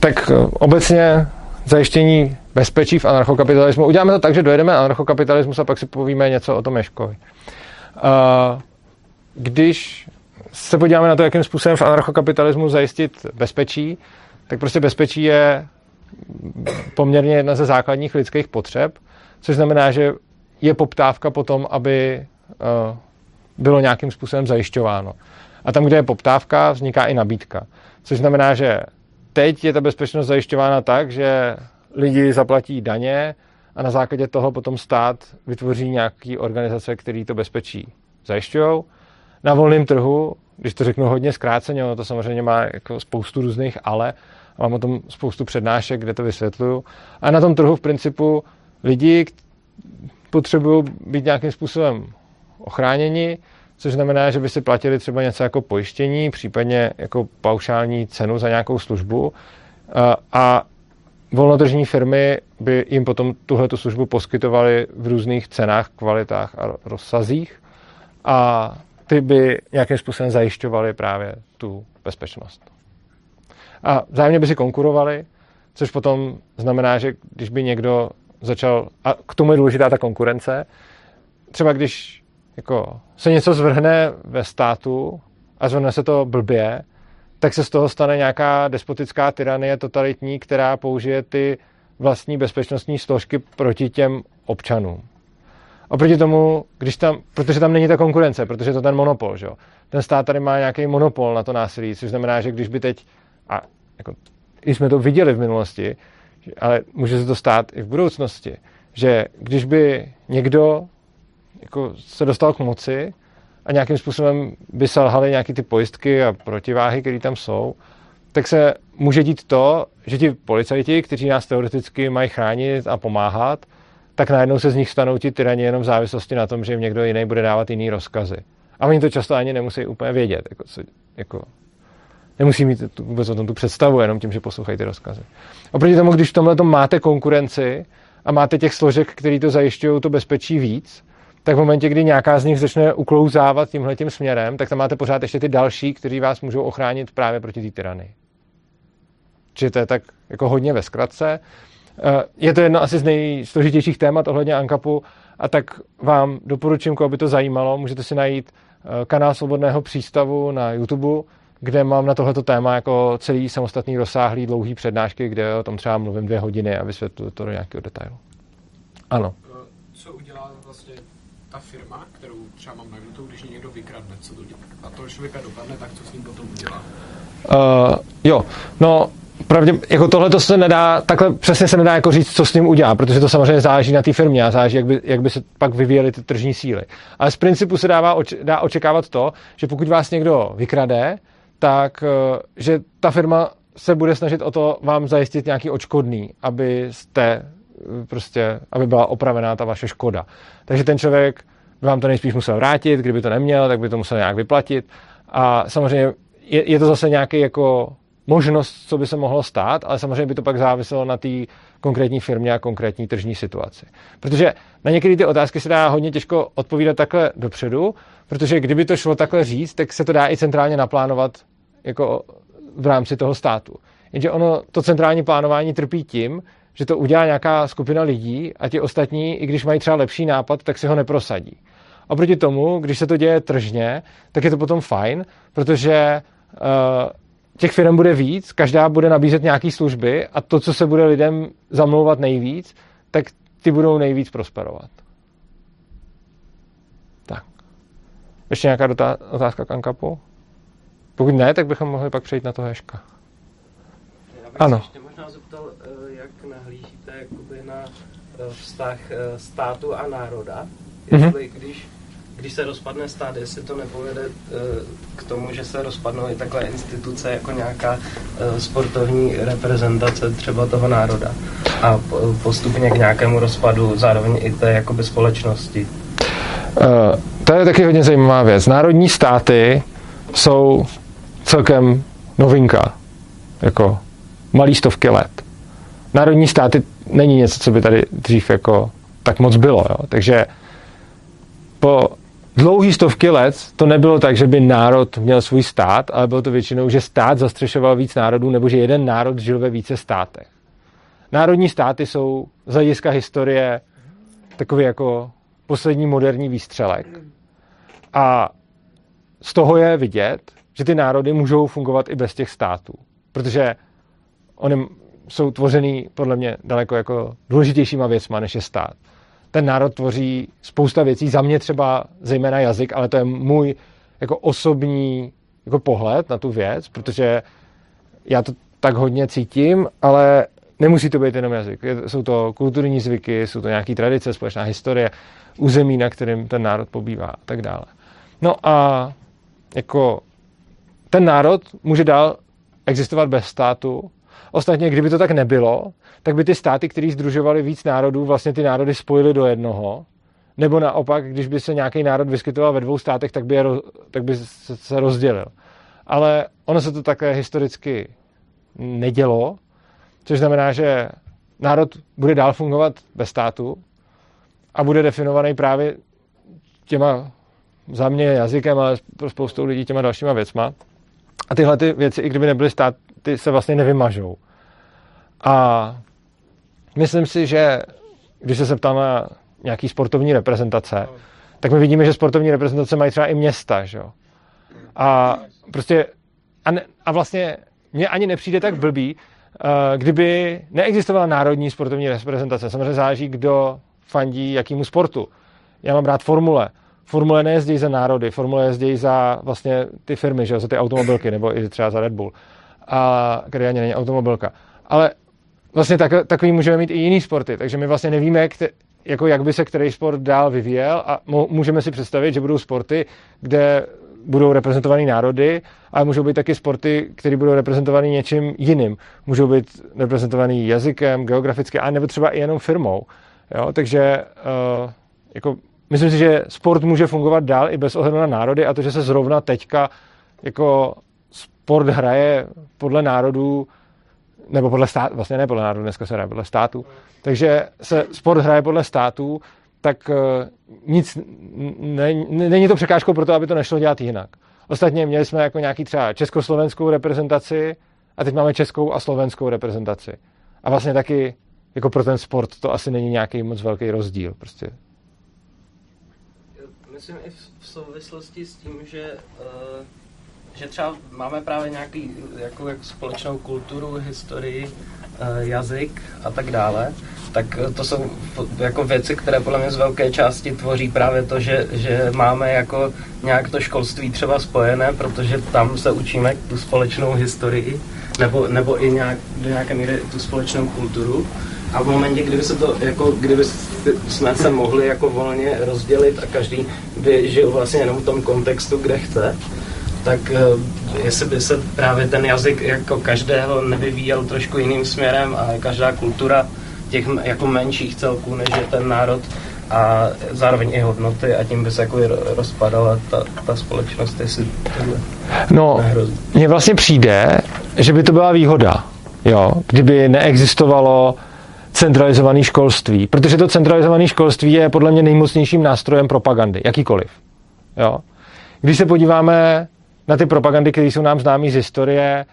[SPEAKER 1] tak obecně zajištění bezpečí v anarchokapitalismu. Uděláme to tak, že dojedeme anarchokapitalismus a pak si povíme něco o tom Meškovi. Uh, když se podíváme na to, jakým způsobem v anarchokapitalismu zajistit bezpečí, tak prostě bezpečí je poměrně jedna ze základních lidských potřeb, což znamená, že je poptávka po tom, aby uh, bylo nějakým způsobem zajišťováno. A tam, kde je poptávka, vzniká i nabídka. Což znamená, že teď je ta bezpečnost zajišťována tak, že lidi zaplatí daně a na základě toho potom stát vytvoří nějaké organizace, které to bezpečí zajišťují. Na volném trhu, když to řeknu hodně zkráceně, ono to samozřejmě má jako spoustu různých ale, a mám o tom spoustu přednášek, kde to vysvětluju. A na tom trhu v principu lidi potřebují být nějakým způsobem ochráněni, což znamená, že by si platili třeba něco jako pojištění, případně jako paušální cenu za nějakou službu a volnotržní firmy by jim potom tuhle službu poskytovaly v různých cenách, kvalitách a rozsazích a ty by nějakým způsobem zajišťovaly právě tu bezpečnost. A vzájemně by si konkurovali, což potom znamená, že když by někdo začal, a k tomu je důležitá ta konkurence, třeba když jako se něco zvrhne ve státu a zvrhne se to blbě, tak se z toho stane nějaká despotická tyranie totalitní, která použije ty vlastní bezpečnostní složky proti těm občanům. Oproti tomu, když tam, protože tam není ta konkurence, protože je to ten monopol, že jo? Ten stát tady má nějaký monopol na to násilí, což znamená, že když by teď, a jako, i jsme to viděli v minulosti, ale může se to stát i v budoucnosti, že když by někdo jako se dostal k moci a nějakým způsobem by selhaly nějaký ty pojistky a protiváhy, které tam jsou, tak se může dít to, že ti policajti, kteří nás teoreticky mají chránit a pomáhat, tak najednou se z nich stanou ti tyrani jenom v závislosti na tom, že jim někdo jiný bude dávat jiný rozkazy. A oni to často ani nemusí úplně vědět. Jako, co, jako, nemusí mít tu, vůbec o tom tu představu, jenom tím, že poslouchají ty rozkazy. Oproti tomu, když v tomhle máte konkurenci a máte těch složek, které to zajišťují to bezpečí víc, tak v momentě, kdy nějaká z nich začne uklouzávat tímhle tím směrem, tak tam máte pořád ještě ty další, kteří vás můžou ochránit právě proti té tyrany. Čiže to je tak jako hodně ve zkratce. Eh, je to jedno asi z nejsložitějších témat ohledně ANKAPu a tak vám doporučím, koho by to zajímalo, můžete si najít eh, kanál Svobodného přístavu na YouTube, kde mám na tohleto téma jako celý samostatný rozsáhlý dlouhý přednášky, kde o tom třeba mluvím dvě hodiny a vysvětluji to do nějakého detailu. Ano.
[SPEAKER 2] Eh, co udělá vlastně ta firma, kterou třeba mám na YouTube, když někdo vykradne, co to dělá? A to člověka dopadne, tak co s ním potom udělá?
[SPEAKER 1] Uh, jo, no pravdě, jako tohle to se nedá, takhle přesně se nedá jako říct, co s ním udělá, protože to samozřejmě záleží na té firmě a záleží, jak by, jak by se pak vyvíjely ty tržní síly. Ale z principu se dává, dá očekávat to, že pokud vás někdo vykrade, tak eh, že ta firma se bude snažit o to vám zajistit nějaký očkodný, aby jste eh, prostě, aby byla opravená ta vaše škoda. Takže ten člověk by vám to nejspíš musel vrátit, kdyby to neměl, tak by to musel nějak vyplatit. A samozřejmě je, je to zase nějaký jako možnost, co by se mohlo stát, ale samozřejmě by to pak záviselo na té konkrétní firmě a konkrétní tržní situaci. Protože na některé ty otázky se dá hodně těžko odpovídat takhle dopředu, protože kdyby to šlo takhle říct, tak se to dá i centrálně naplánovat jako v rámci toho státu. Jenže ono, to centrální plánování trpí tím, že to udělá nějaká skupina lidí a ti ostatní, i když mají třeba lepší nápad, tak si ho neprosadí. Oproti tomu, když se to děje tržně, tak je to potom fajn, protože uh, těch firm bude víc, každá bude nabízet nějaké služby a to, co se bude lidem zamlouvat nejvíc, tak ty budou nejvíc prosperovat. Tak. Ještě nějaká dotá- otázka k Ankapu? Pokud ne, tak bychom mohli pak přejít na to Heška.
[SPEAKER 6] Já bych
[SPEAKER 1] Ano.
[SPEAKER 6] se ještě možná zeptal, eh, jak nahlížíte jakoby na eh, vztah eh, státu a národa.
[SPEAKER 1] Mhm.
[SPEAKER 6] Jestli, když, když se rozpadne stát, jestli to nepovede eh, k tomu, že se rozpadnou i takové instituce jako nějaká eh, sportovní reprezentace třeba toho národa a po- postupně k nějakému rozpadu zároveň i té jakoby společnosti.
[SPEAKER 1] Uh, to je taky hodně zajímavá věc. Národní státy jsou celkem novinka, jako malý stovky let. Národní státy není něco, co by tady dřív jako tak moc bylo. Jo? Takže po dlouhý stovky let to nebylo tak, že by národ měl svůj stát, ale bylo to většinou, že stát zastřešoval víc národů, nebo že jeden národ žil ve více státech. Národní státy jsou z hlediska historie takový jako poslední moderní výstřelek. A z toho je vidět, že ty národy můžou fungovat i bez těch států. Protože oni jsou tvořený podle mě daleko jako důležitějšíma věcma, než je stát. Ten národ tvoří spousta věcí, za mě třeba zejména jazyk, ale to je můj jako osobní jako pohled na tu věc, protože já to tak hodně cítím, ale nemusí to být jenom jazyk. Jsou to kulturní zvyky, jsou to nějaké tradice, společná historie, území, na kterým ten národ pobývá a tak dále. No a jako ten národ může dál existovat bez státu. Ostatně, kdyby to tak nebylo, tak by ty státy, které združovaly víc národů, vlastně ty národy spojily do jednoho. Nebo naopak, když by se nějaký národ vyskytoval ve dvou státech, tak by, je, tak by se rozdělil. Ale ono se to také historicky nedělo, což znamená, že národ bude dál fungovat bez státu a bude definovaný právě těma za mě jazykem, ale pro spoustu lidí těma dalšíma věcma. A tyhle ty věci, i kdyby nebyly státy, se vlastně nevymažou. A myslím si, že když se zeptám na nějaký sportovní reprezentace, tak my vidíme, že sportovní reprezentace mají třeba i města, že jo. A prostě, a, ne, a vlastně mně ani nepřijde tak blbý, uh, kdyby neexistovala národní sportovní reprezentace. Samozřejmě záleží, kdo fandí jakýmu sportu. Já mám rád formule. Formule nejezdí za národy, formule jezdí za vlastně ty firmy, že jo, za ty automobilky, nebo i třeba za Red Bull, a, který ani není automobilka. Ale vlastně tak, takový můžeme mít i jiný sporty, takže my vlastně nevíme, kte, jako jak by se který sport dál vyvíjel a můžeme si představit, že budou sporty, kde budou reprezentovaný národy, ale můžou být taky sporty, které budou reprezentovaný něčím jiným. Můžou být reprezentovaný jazykem, geograficky, a nebo třeba i jenom firmou. Jo? Takže uh, jako, myslím si, že sport může fungovat dál i bez ohledu na národy a to, že se zrovna teďka jako sport hraje podle národů, nebo podle států, vlastně ne podle národů, dneska se hraje podle států, takže se sport hraje podle států, tak uh, nic, ne, ne, není to překážkou pro to, aby to nešlo dělat jinak. Ostatně měli jsme jako nějaký třeba československou reprezentaci a teď máme českou a slovenskou reprezentaci. A vlastně taky jako pro ten sport to asi není nějaký moc velký rozdíl. Prostě.
[SPEAKER 6] Myslím i v- souvislosti s tím, že, eh, že třeba máme právě nějaký jako, jako společnou kulturu, historii, eh, jazyk a tak dále, tak eh, to jsou jako věci, které podle mě z velké části tvoří právě to, že, že máme jako nějak to školství třeba spojené, protože tam se učíme tu společnou historii, nebo, nebo i nějak, do nějaké míry tu společnou kulturu. A v momentě, kdyby se to, jako, kdyby jsme se mohli jako volně rozdělit a každý by žil vlastně jenom v tom kontextu, kde chce, tak eh, jestli by se právě ten jazyk jako každého nevyvíjel trošku jiným směrem a každá kultura těch jako menších celků, než je ten národ a zároveň i hodnoty a tím by se jako rozpadala ta, ta společnost, jestli tohle
[SPEAKER 1] No,
[SPEAKER 6] nehrozí.
[SPEAKER 1] mně vlastně přijde, že by to byla výhoda, jo, kdyby neexistovalo centralizované školství, protože to centralizované školství je podle mě nejmocnějším nástrojem propagandy, jakýkoliv. Jo. Když se podíváme na ty propagandy, které jsou nám známé z historie,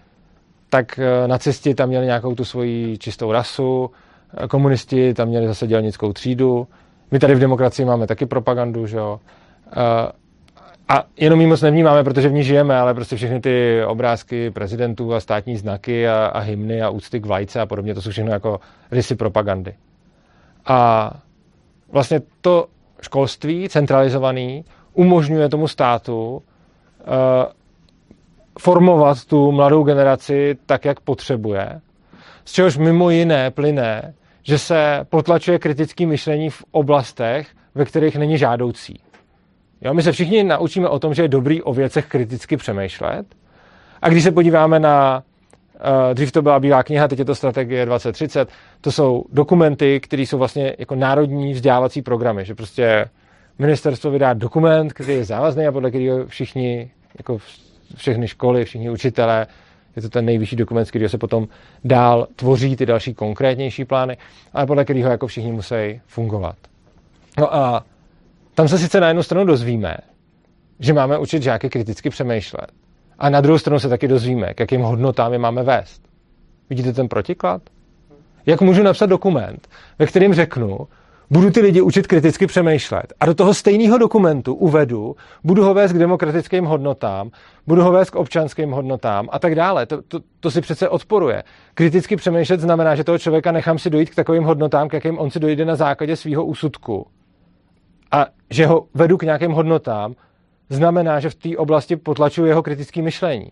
[SPEAKER 1] tak eh, nacisti tam měli nějakou tu svoji čistou rasu, eh, komunisti tam měli zase dělnickou třídu, my tady v demokracii máme taky propagandu, že jo. Eh, a jenom ji moc nevnímáme, protože v ní žijeme, ale prostě všechny ty obrázky prezidentů a státní znaky a, a hymny a úcty k vlajce a podobně, to jsou všechno jako rysy propagandy. A vlastně to školství centralizovaný umožňuje tomu státu uh, formovat tu mladou generaci tak, jak potřebuje, z čehož mimo jiné plyne, že se potlačuje kritické myšlení v oblastech, ve kterých není žádoucí. Jo, my se všichni naučíme o tom, že je dobrý o věcech kriticky přemýšlet. A když se podíváme na, uh, dřív to byla Bílá kniha, teď je to Strategie 2030, to jsou dokumenty, které jsou vlastně jako národní vzdělávací programy, že prostě ministerstvo vydá dokument, který je závazný a podle kterého všichni, jako všechny školy, všichni učitelé, je to ten nejvyšší dokument, z kterého se potom dál tvoří ty další konkrétnější plány, ale podle kterého jako všichni musí fungovat. No a tam se sice na jednu stranu dozvíme, že máme učit žáky kriticky přemýšlet, a na druhou stranu se taky dozvíme, k jakým hodnotám je máme vést. Vidíte ten protiklad? Jak můžu napsat dokument, ve kterém řeknu, budu ty lidi učit kriticky přemýšlet a do toho stejného dokumentu uvedu, budu ho vést k demokratickým hodnotám, budu ho vést k občanským hodnotám a tak dále. To, to, to si přece odporuje. Kriticky přemýšlet znamená, že toho člověka nechám si dojít k takovým hodnotám, k jakým on si dojde na základě svého úsudku a že ho vedu k nějakým hodnotám, znamená, že v té oblasti potlačuju jeho kritické myšlení.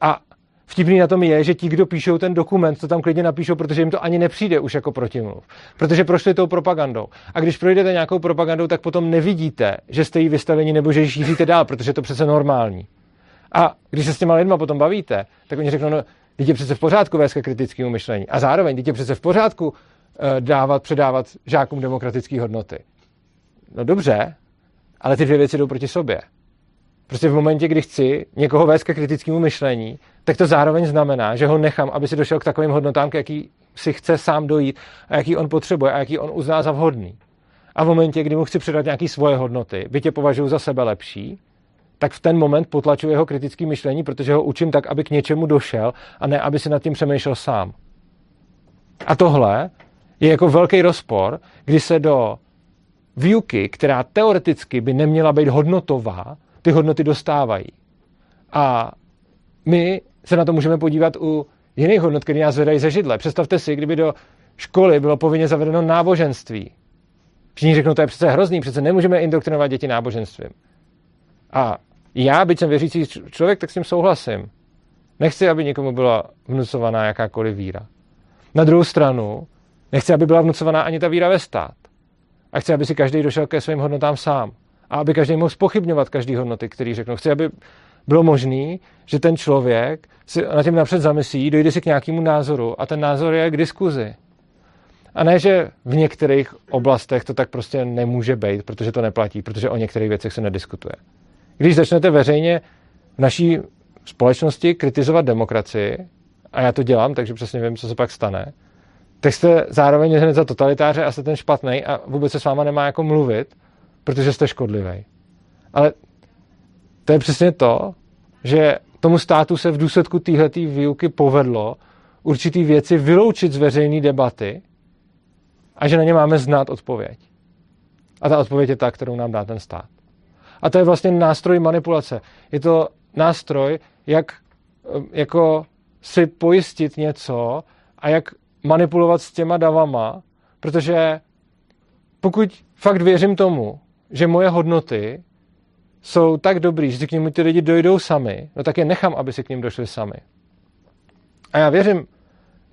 [SPEAKER 1] A vtipný na tom je, že ti, kdo píšou ten dokument, to tam klidně napíšou, protože jim to ani nepřijde už jako protimluv. Protože prošli tou propagandou. A když projdete nějakou propagandou, tak potom nevidíte, že jste jí vystaveni nebo že ji šíříte dál, protože je to přece normální. A když se s těma lidma potom bavíte, tak oni řeknou, no, teď je přece v pořádku vést ke kritickému myšlení. A zároveň, teď je přece v pořádku uh, dávat, předávat žákům demokratické hodnoty. No dobře, ale ty dvě věci jdou proti sobě. Prostě v momentě, kdy chci někoho vést ke kritickému myšlení, tak to zároveň znamená, že ho nechám, aby si došel k takovým hodnotám, k jaký si chce sám dojít a jaký on potřebuje a jaký on uzná za vhodný. A v momentě, kdy mu chci předat nějaké svoje hodnoty, by tě považuji za sebe lepší, tak v ten moment potlačuji jeho kritické myšlení, protože ho učím tak, aby k něčemu došel a ne, aby si nad tím přemýšlel sám. A tohle je jako velký rozpor, kdy se do výuky, která teoreticky by neměla být hodnotová, ty hodnoty dostávají. A my se na to můžeme podívat u jiných hodnot, které nás vedají ze židle. Představte si, kdyby do školy bylo povinně zavedeno náboženství. Všichni řeknou, to je přece hrozný, přece nemůžeme indoktrinovat děti náboženstvím. A já, byť jsem věřící člověk, tak s tím souhlasím. Nechci, aby někomu byla vnucovaná jakákoliv víra. Na druhou stranu, nechci, aby byla vnucovaná ani ta víra ve stát. A chci, aby si každý došel ke svým hodnotám sám. A aby každý mohl spochybňovat každý hodnoty, který řeknu. Chci, aby bylo možné, že ten člověk si na tím napřed zamyslí, dojde si k nějakému názoru a ten názor je k diskuzi. A ne, že v některých oblastech to tak prostě nemůže být, protože to neplatí, protože o některých věcech se nediskutuje. Když začnete veřejně v naší společnosti kritizovat demokracii, a já to dělám, takže přesně vím, co se pak stane, tak jste zároveň hned za totalitáře a jste ten špatný a vůbec se s váma nemá jako mluvit, protože jste škodlivý. Ale to je přesně to, že tomu státu se v důsledku téhleté výuky povedlo určitý věci vyloučit z veřejné debaty a že na ně máme znát odpověď. A ta odpověď je ta, kterou nám dá ten stát. A to je vlastně nástroj manipulace. Je to nástroj, jak jako si pojistit něco a jak manipulovat s těma davama, protože pokud fakt věřím tomu, že moje hodnoty jsou tak dobrý, že si k ním ty lidi dojdou sami, no tak je nechám, aby si k ním došli sami. A já věřím,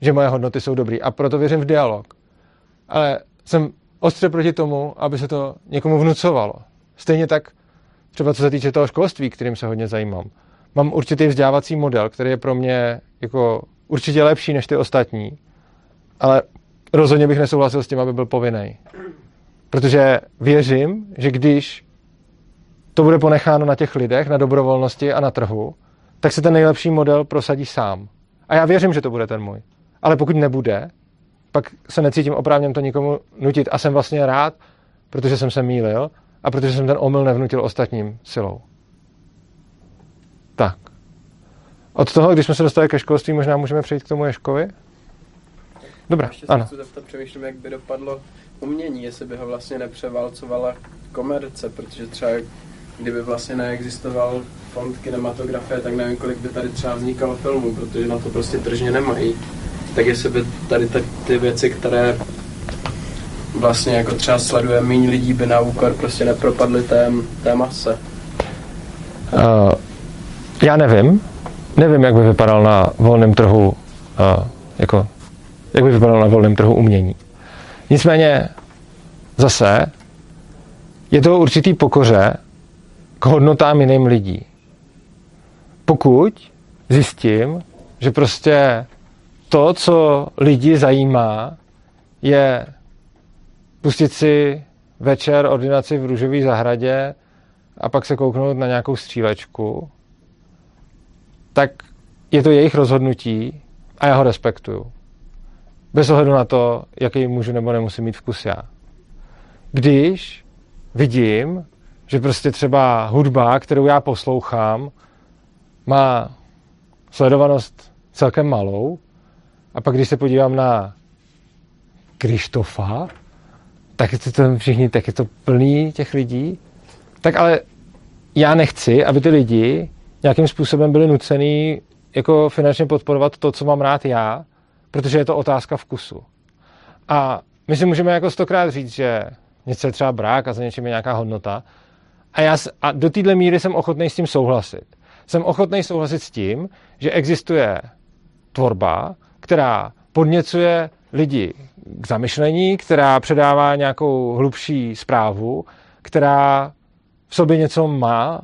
[SPEAKER 1] že moje hodnoty jsou dobrý a proto věřím v dialog. Ale jsem ostře proti tomu, aby se to někomu vnucovalo. Stejně tak třeba co se týče toho školství, kterým se hodně zajímám. Mám určitý vzdělávací model, který je pro mě jako určitě lepší než ty ostatní, ale rozhodně bych nesouhlasil s tím, aby byl povinný. Protože věřím, že když to bude ponecháno na těch lidech, na dobrovolnosti a na trhu, tak se ten nejlepší model prosadí sám. A já věřím, že to bude ten můj. Ale pokud nebude, pak se necítím oprávněn to nikomu nutit a jsem vlastně rád, protože jsem se mýlil a protože jsem ten omyl nevnutil ostatním silou. Tak. Od toho, když jsme se dostali ke školství, možná můžeme přejít k tomu Ješkovi? Dobrá,
[SPEAKER 6] Ještě
[SPEAKER 1] ano.
[SPEAKER 6] se zeptat, přemýšlím, jak by dopadlo umění, jestli by ho vlastně nepřeválcovala komerce, protože třeba kdyby vlastně neexistoval fond kinematografie, tak nevím, kolik by tady třeba vznikalo filmů, protože na to prostě tržně nemají. Tak jestli by tady ty, ty věci, které vlastně jako třeba sleduje méně lidí, by na úkor prostě nepropadly té, té mase.
[SPEAKER 1] Uh, já nevím. Nevím, jak by vypadal na volném trhu, uh, jako, jak by vypadal na volném trhu umění. Nicméně zase je to určitý pokoře k hodnotám jiným lidí. Pokud zjistím, že prostě to, co lidi zajímá, je pustit si večer ordinaci v růžové zahradě a pak se kouknout na nějakou střílečku, tak je to jejich rozhodnutí a já ho respektuju. Bez ohledu na to, jaký můžu nebo nemusím mít vkus já. Když vidím, že prostě třeba hudba, kterou já poslouchám, má sledovanost celkem malou, a pak když se podívám na Krištofa, tak je to tam všichni, tak je to plný těch lidí. Tak ale já nechci, aby ty lidi nějakým způsobem byli nucený jako finančně podporovat to, co mám rád já, protože je to otázka vkusu. A my si můžeme jako stokrát říct, že něco je třeba brák a za něčím je nějaká hodnota. A, já, a do téhle míry jsem ochotný s tím souhlasit. Jsem ochotný souhlasit s tím, že existuje tvorba, která podněcuje lidi k zamyšlení, která předává nějakou hlubší zprávu, která v sobě něco má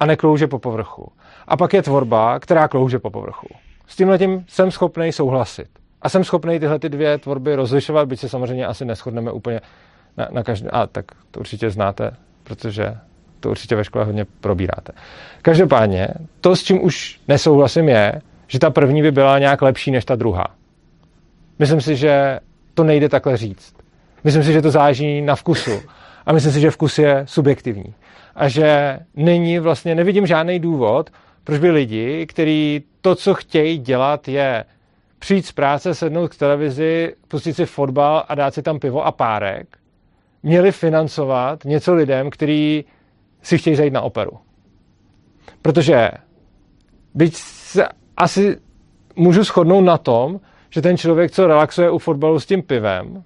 [SPEAKER 1] a neklouže po povrchu. A pak je tvorba, která klouže po povrchu. S tímhle tím jsem schopný souhlasit. A jsem schopný tyhle ty dvě tvorby rozlišovat, byť se samozřejmě asi neschodneme úplně na, na každé. A tak to určitě znáte, protože to určitě ve škole hodně probíráte. Každopádně, to, s čím už nesouhlasím, je, že ta první by byla nějak lepší než ta druhá. Myslím si, že to nejde takhle říct. Myslím si, že to záží na vkusu. A myslím si, že vkus je subjektivní. A že není vlastně, nevidím žádný důvod, proč by lidi, kteří to, co chtějí dělat, je přijít z práce, sednout k televizi, pustit si fotbal a dát si tam pivo a párek, měli financovat něco lidem, kteří si chtějí zajít na operu. Protože byť se asi můžu shodnout na tom, že ten člověk, co relaxuje u fotbalu s tím pivem,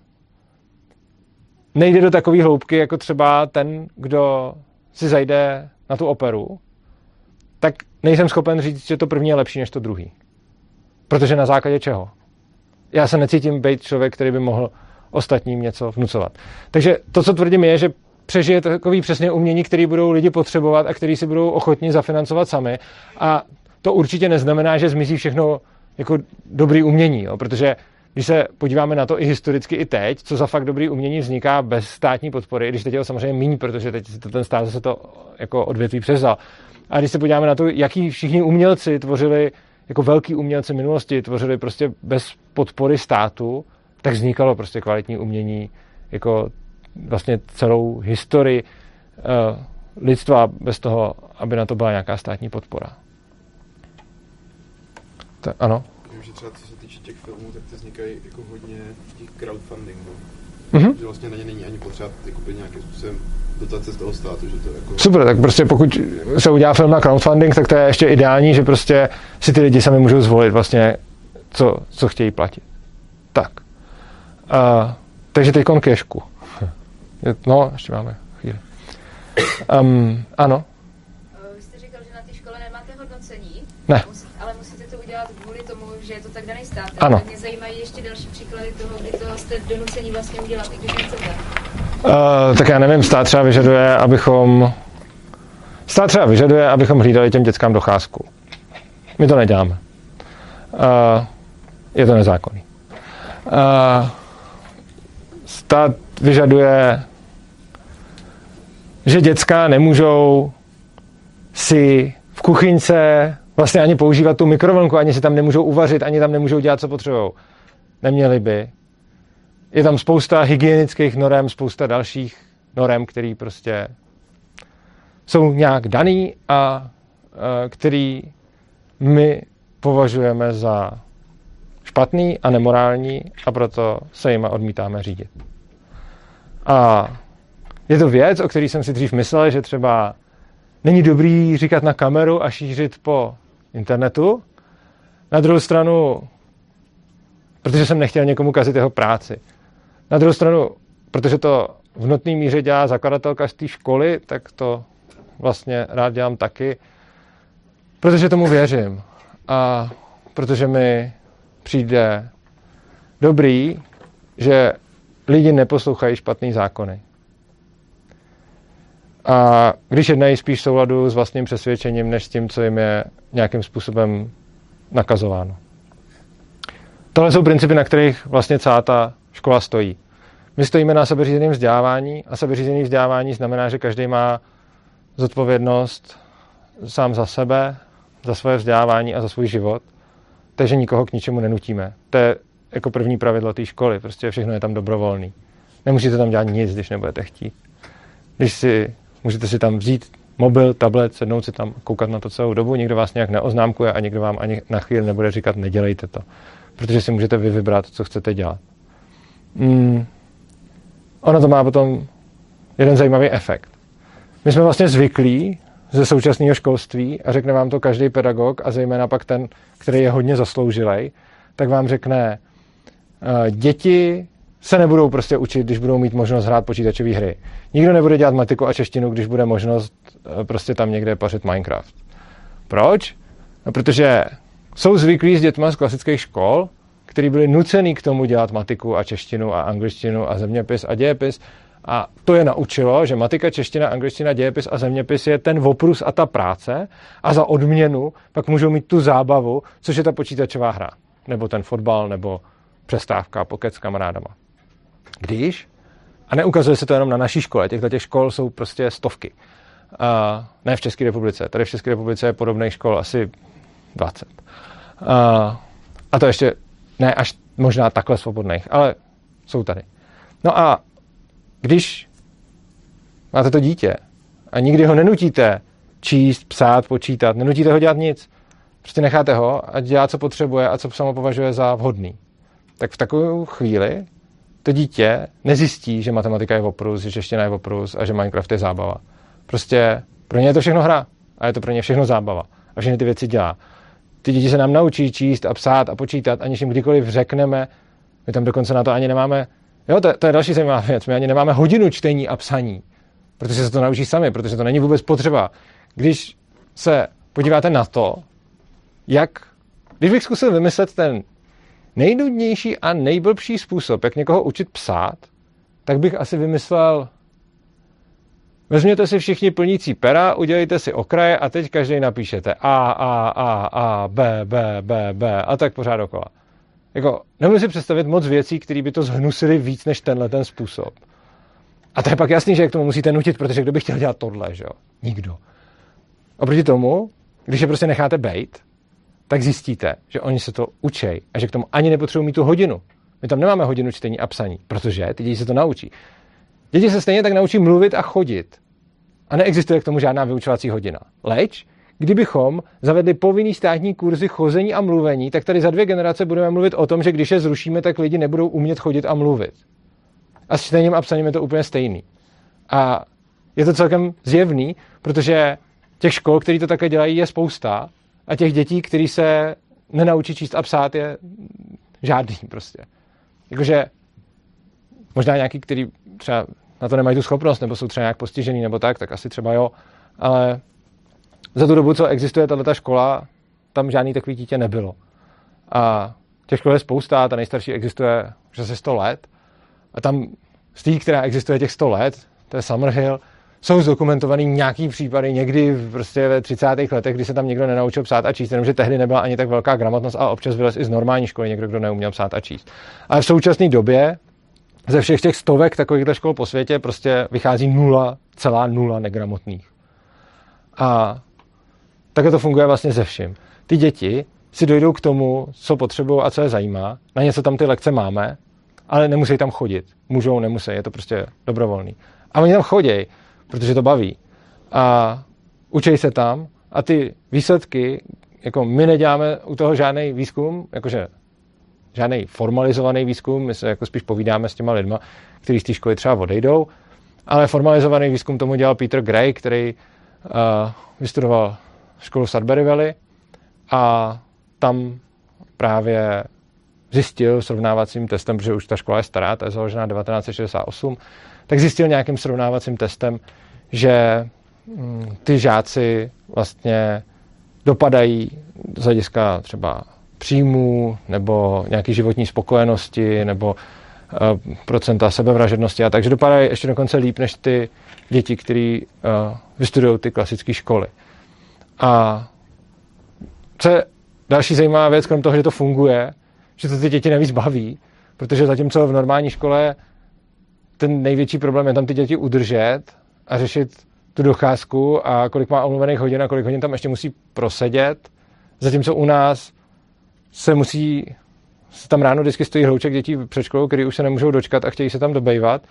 [SPEAKER 1] nejde do takové hloubky, jako třeba ten, kdo si zajde na tu operu, tak nejsem schopen říct, že to první je lepší než to druhý. Protože na základě čeho? Já se necítím být člověk, který by mohl ostatním něco vnucovat. Takže to, co tvrdím, je, že přežije takový přesně umění, který budou lidi potřebovat a který si budou ochotni zafinancovat sami. A to určitě neznamená, že zmizí všechno jako dobrý umění, jo? protože když se podíváme na to i historicky, i teď, co za fakt dobrý umění vzniká bez státní podpory, když teď je to samozřejmě méně, protože teď to ten stát zase to jako odvětví převzal. A když se podíváme na to, jaký všichni umělci tvořili, jako velký umělci minulosti, tvořili prostě bez podpory státu, tak vznikalo prostě kvalitní umění jako vlastně celou historii uh, lidstva bez toho, aby na to byla nějaká státní podpora. To, ano.
[SPEAKER 3] Vím, že třeba co se týče těch filmů, tak ty vznikají jako hodně těch crowdfundingů.
[SPEAKER 1] Mm-hmm.
[SPEAKER 3] Že vlastně na ně není ani potřeba jakoby nějakým způsobem dotace z toho státu, že to jako...
[SPEAKER 1] Super, tak prostě pokud se udělá film na crowdfunding, tak to je ještě ideální, že prostě si ty lidi sami můžou zvolit vlastně, co, co chtějí platit. Tak. Uh, takže teď kešku. No, ještě máme chvíli. Um, ano.
[SPEAKER 7] Vy jste říkal, že na té škole nemáte hodnocení.
[SPEAKER 1] Ne.
[SPEAKER 7] Ale musíte to udělat kvůli tomu, že je to tak daný stát.
[SPEAKER 1] Ano.
[SPEAKER 7] Tak mě zajímají ještě další příklady toho, kdy to jste donucení vlastně udělat, i když nechcete.
[SPEAKER 1] Uh, tak já nevím, stát třeba vyžaduje, abychom stát třeba vyžaduje, abychom hlídali těm dětskám docházku. My to neděláme. Uh, je to nezákonný. Uh, stát vyžaduje, že děcka nemůžou si v kuchyňce vlastně ani používat tu mikrovlnku, ani si tam nemůžou uvařit, ani tam nemůžou dělat, co potřebují. Neměli by. Je tam spousta hygienických norem, spousta dalších norem, které prostě jsou nějak daný a, a který my považujeme za špatný a nemorální a proto se jima odmítáme řídit. A je to věc, o který jsem si dřív myslel, že třeba není dobrý říkat na kameru a šířit po internetu. Na druhou stranu, protože jsem nechtěl někomu kazit jeho práci. Na druhou stranu, protože to v notné míře dělá zakladatelka z té školy, tak to vlastně rád dělám taky, protože tomu věřím a protože mi přijde dobrý, že lidi neposlouchají špatný zákony. A když jednají spíš souladu s vlastním přesvědčením, než s tím, co jim je nějakým způsobem nakazováno. Tohle jsou principy, na kterých vlastně celá ta škola stojí. My stojíme na sebeřízeném vzdělávání a sebeřízený vzdělávání znamená, že každý má zodpovědnost sám za sebe, za své vzdělávání a za svůj život, takže nikoho k ničemu nenutíme. To je jako první pravidlo té školy, prostě všechno je tam dobrovolný. Nemusíte tam dělat nic, když nebudete chtít. Když si, můžete si tam vzít mobil, tablet, sednout si tam, koukat na to celou dobu, nikdo vás nějak neoznámkuje a nikdo vám ani na chvíli nebude říkat, nedělejte to. Protože si můžete vy vybrat, co chcete dělat. Mm. Ono to má potom jeden zajímavý efekt. My jsme vlastně zvyklí ze současného školství a řekne vám to každý pedagog a zejména pak ten, který je hodně zasloužilej, tak vám řekne, děti se nebudou prostě učit, když budou mít možnost hrát počítačové hry. Nikdo nebude dělat matiku a češtinu, když bude možnost eh, prostě tam někde pařit Minecraft. Proč? No, protože jsou zvyklí s dětmi z klasických škol, který byli nucený k tomu dělat matiku a češtinu a angličtinu a zeměpis a dějepis. A to je naučilo, že matika, čeština, angličtina, dějepis a zeměpis je ten oprus a ta práce a za odměnu pak můžou mít tu zábavu, což je ta počítačová hra. Nebo ten fotbal, nebo přestávka, pokec s kamarádama. Když, a neukazuje se to jenom na naší škole, těchto těch škol jsou prostě stovky. A ne v České republice. Tady v České republice je podobných škol asi 20. A, a to ještě ne až možná takhle svobodných, ale jsou tady. No a když máte to dítě a nikdy ho nenutíte číst, psát, počítat, nenutíte ho dělat nic, prostě necháte ho a dělá, co potřebuje a co samo považuje za vhodný, tak v takovou chvíli to dítě nezjistí, že matematika je oprus, že čeština je oprus a že Minecraft je zábava. Prostě pro ně je to všechno hra a je to pro ně všechno zábava a všechny ty věci dělá. Ty děti se nám naučí číst a psát a počítat, aniž jim kdykoliv řekneme, my tam dokonce na to ani nemáme, jo, to, to je další zajímavá věc, my ani nemáme hodinu čtení a psaní, protože se to naučí sami, protože to není vůbec potřeba. Když se podíváte na to, jak, když bych zkusil vymyslet ten nejnudnější a nejblbší způsob, jak někoho učit psát, tak bych asi vymyslel Vezměte si všichni plnící pera, udělejte si okraje a teď každý napíšete A, A, A, A, B, B, B, B a tak pořád dokola. Jako, nemůžu si představit moc věcí, které by to zhnusily víc než tenhle ten způsob. A to je pak jasný, že k tomu musíte nutit, protože kdo by chtěl dělat tohle, že jo? Nikdo. Oproti tomu, když je prostě necháte bejt, tak zjistíte, že oni se to učej a že k tomu ani nepotřebují mít tu hodinu. My tam nemáme hodinu čtení a psaní, protože ty děti se to naučí. Děti se stejně tak naučí mluvit a chodit. A neexistuje k tomu žádná vyučovací hodina. Leč, kdybychom zavedli povinný státní kurzy chození a mluvení, tak tady za dvě generace budeme mluvit o tom, že když je zrušíme, tak lidi nebudou umět chodit a mluvit. A s čtením a psaním je to úplně stejný. A je to celkem zjevný, protože těch škol, které to také dělají, je spousta a těch dětí, které se nenaučí číst a psát, je žádný prostě. Jakože možná nějaký, který třeba na to nemají tu schopnost, nebo jsou třeba nějak postižený, nebo tak, tak asi třeba jo. Ale za tu dobu, co existuje tato škola, tam žádný takový dítě nebylo. A těch škol je spousta, ta nejstarší existuje už asi 100 let. A tam z té, která existuje těch 100 let, to je Summerhill, jsou zdokumentovaný nějaký případy někdy prostě ve 30. letech, kdy se tam někdo nenaučil psát a číst, jenomže tehdy nebyla ani tak velká gramotnost a občas vylez i z normální školy někdo, kdo neuměl psát a číst. Ale v současné době ze všech těch stovek takovýchhle škol po světě prostě vychází nula, celá nula negramotných. A takhle to funguje vlastně ze vším. Ty děti si dojdou k tomu, co potřebují a co je zajímá. Na něco tam ty lekce máme, ale nemusí tam chodit. Můžou, nemusí, je to prostě dobrovolný. A oni tam chodí, protože to baví. A učí se tam a ty výsledky, jako my neděláme u toho žádný výzkum, jakože žádný formalizovaný výzkum, my se jako spíš povídáme s těma lidma, kteří z té školy třeba odejdou, ale formalizovaný výzkum tomu dělal Peter Gray, který vystudoval školu Sudbury Valley a tam právě zjistil srovnávacím testem, protože už ta škola je stará, ta je založená 1968, tak zjistil nějakým srovnávacím testem, že mm, ty žáci vlastně dopadají z hlediska třeba příjmů nebo nějaký životní spokojenosti nebo uh, procenta sebevražednosti a takže dopadají ještě dokonce líp než ty děti, které uh, vystudují ty klasické školy. A co je další zajímavá věc, krom toho, že to funguje, že to ty děti nevíc baví, protože zatímco v normální škole ten největší problém je tam ty děti udržet a řešit tu docházku a kolik má omluvených hodin a kolik hodin tam ještě musí prosedět. Zatímco u nás se musí, se tam ráno vždycky stojí hlouček dětí před školou, který už se nemůžou dočkat a chtějí se tam dobejvat.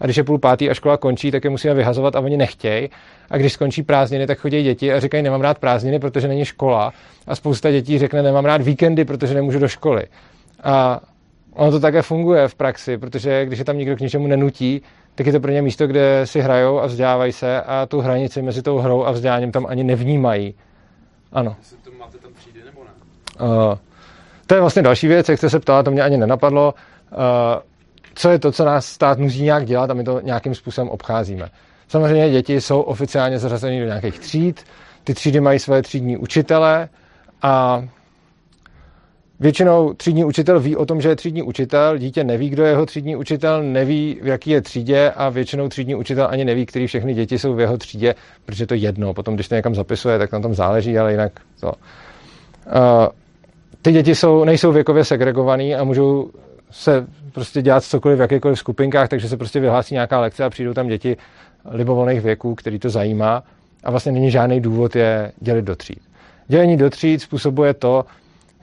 [SPEAKER 1] A když je půl pátý a škola končí, tak je musíme vyhazovat a oni nechtějí. A když skončí prázdniny, tak chodí děti a říkají, nemám rád prázdniny, protože není škola. A spousta dětí řekne, nemám rád víkendy, protože nemůžu do školy. A ono to také funguje v praxi, protože když je tam nikdo k ničemu nenutí, tak je to pro ně místo, kde si hrajou a vzdělávají se a tu hranici mezi tou hrou a vzděláním tam ani nevnímají. Ano.
[SPEAKER 3] to máte tam přijde nebo ne?
[SPEAKER 1] Uh, to je vlastně další věc, jak jste se ptala, to mě ani nenapadlo. Uh, co je to, co nás stát musí nějak dělat a my to nějakým způsobem obcházíme. Samozřejmě děti jsou oficiálně zařazeny do nějakých tříd, ty třídy mají své třídní učitele a Většinou třídní učitel ví o tom, že je třídní učitel, dítě neví, kdo je jeho třídní učitel, neví, v jaký je třídě a většinou třídní učitel ani neví, který všechny děti jsou v jeho třídě, protože to je jedno. Potom, když to někam zapisuje, tak na tom záleží, ale jinak to. Ty děti jsou, nejsou věkově segregovaný a můžou se prostě dělat cokoliv v jakýchkoliv skupinkách, takže se prostě vyhlásí nějaká lekce a přijdou tam děti libovolných věků, který to zajímá a vlastně není žádný důvod je dělit do tříd. Dělení do tříd způsobuje to,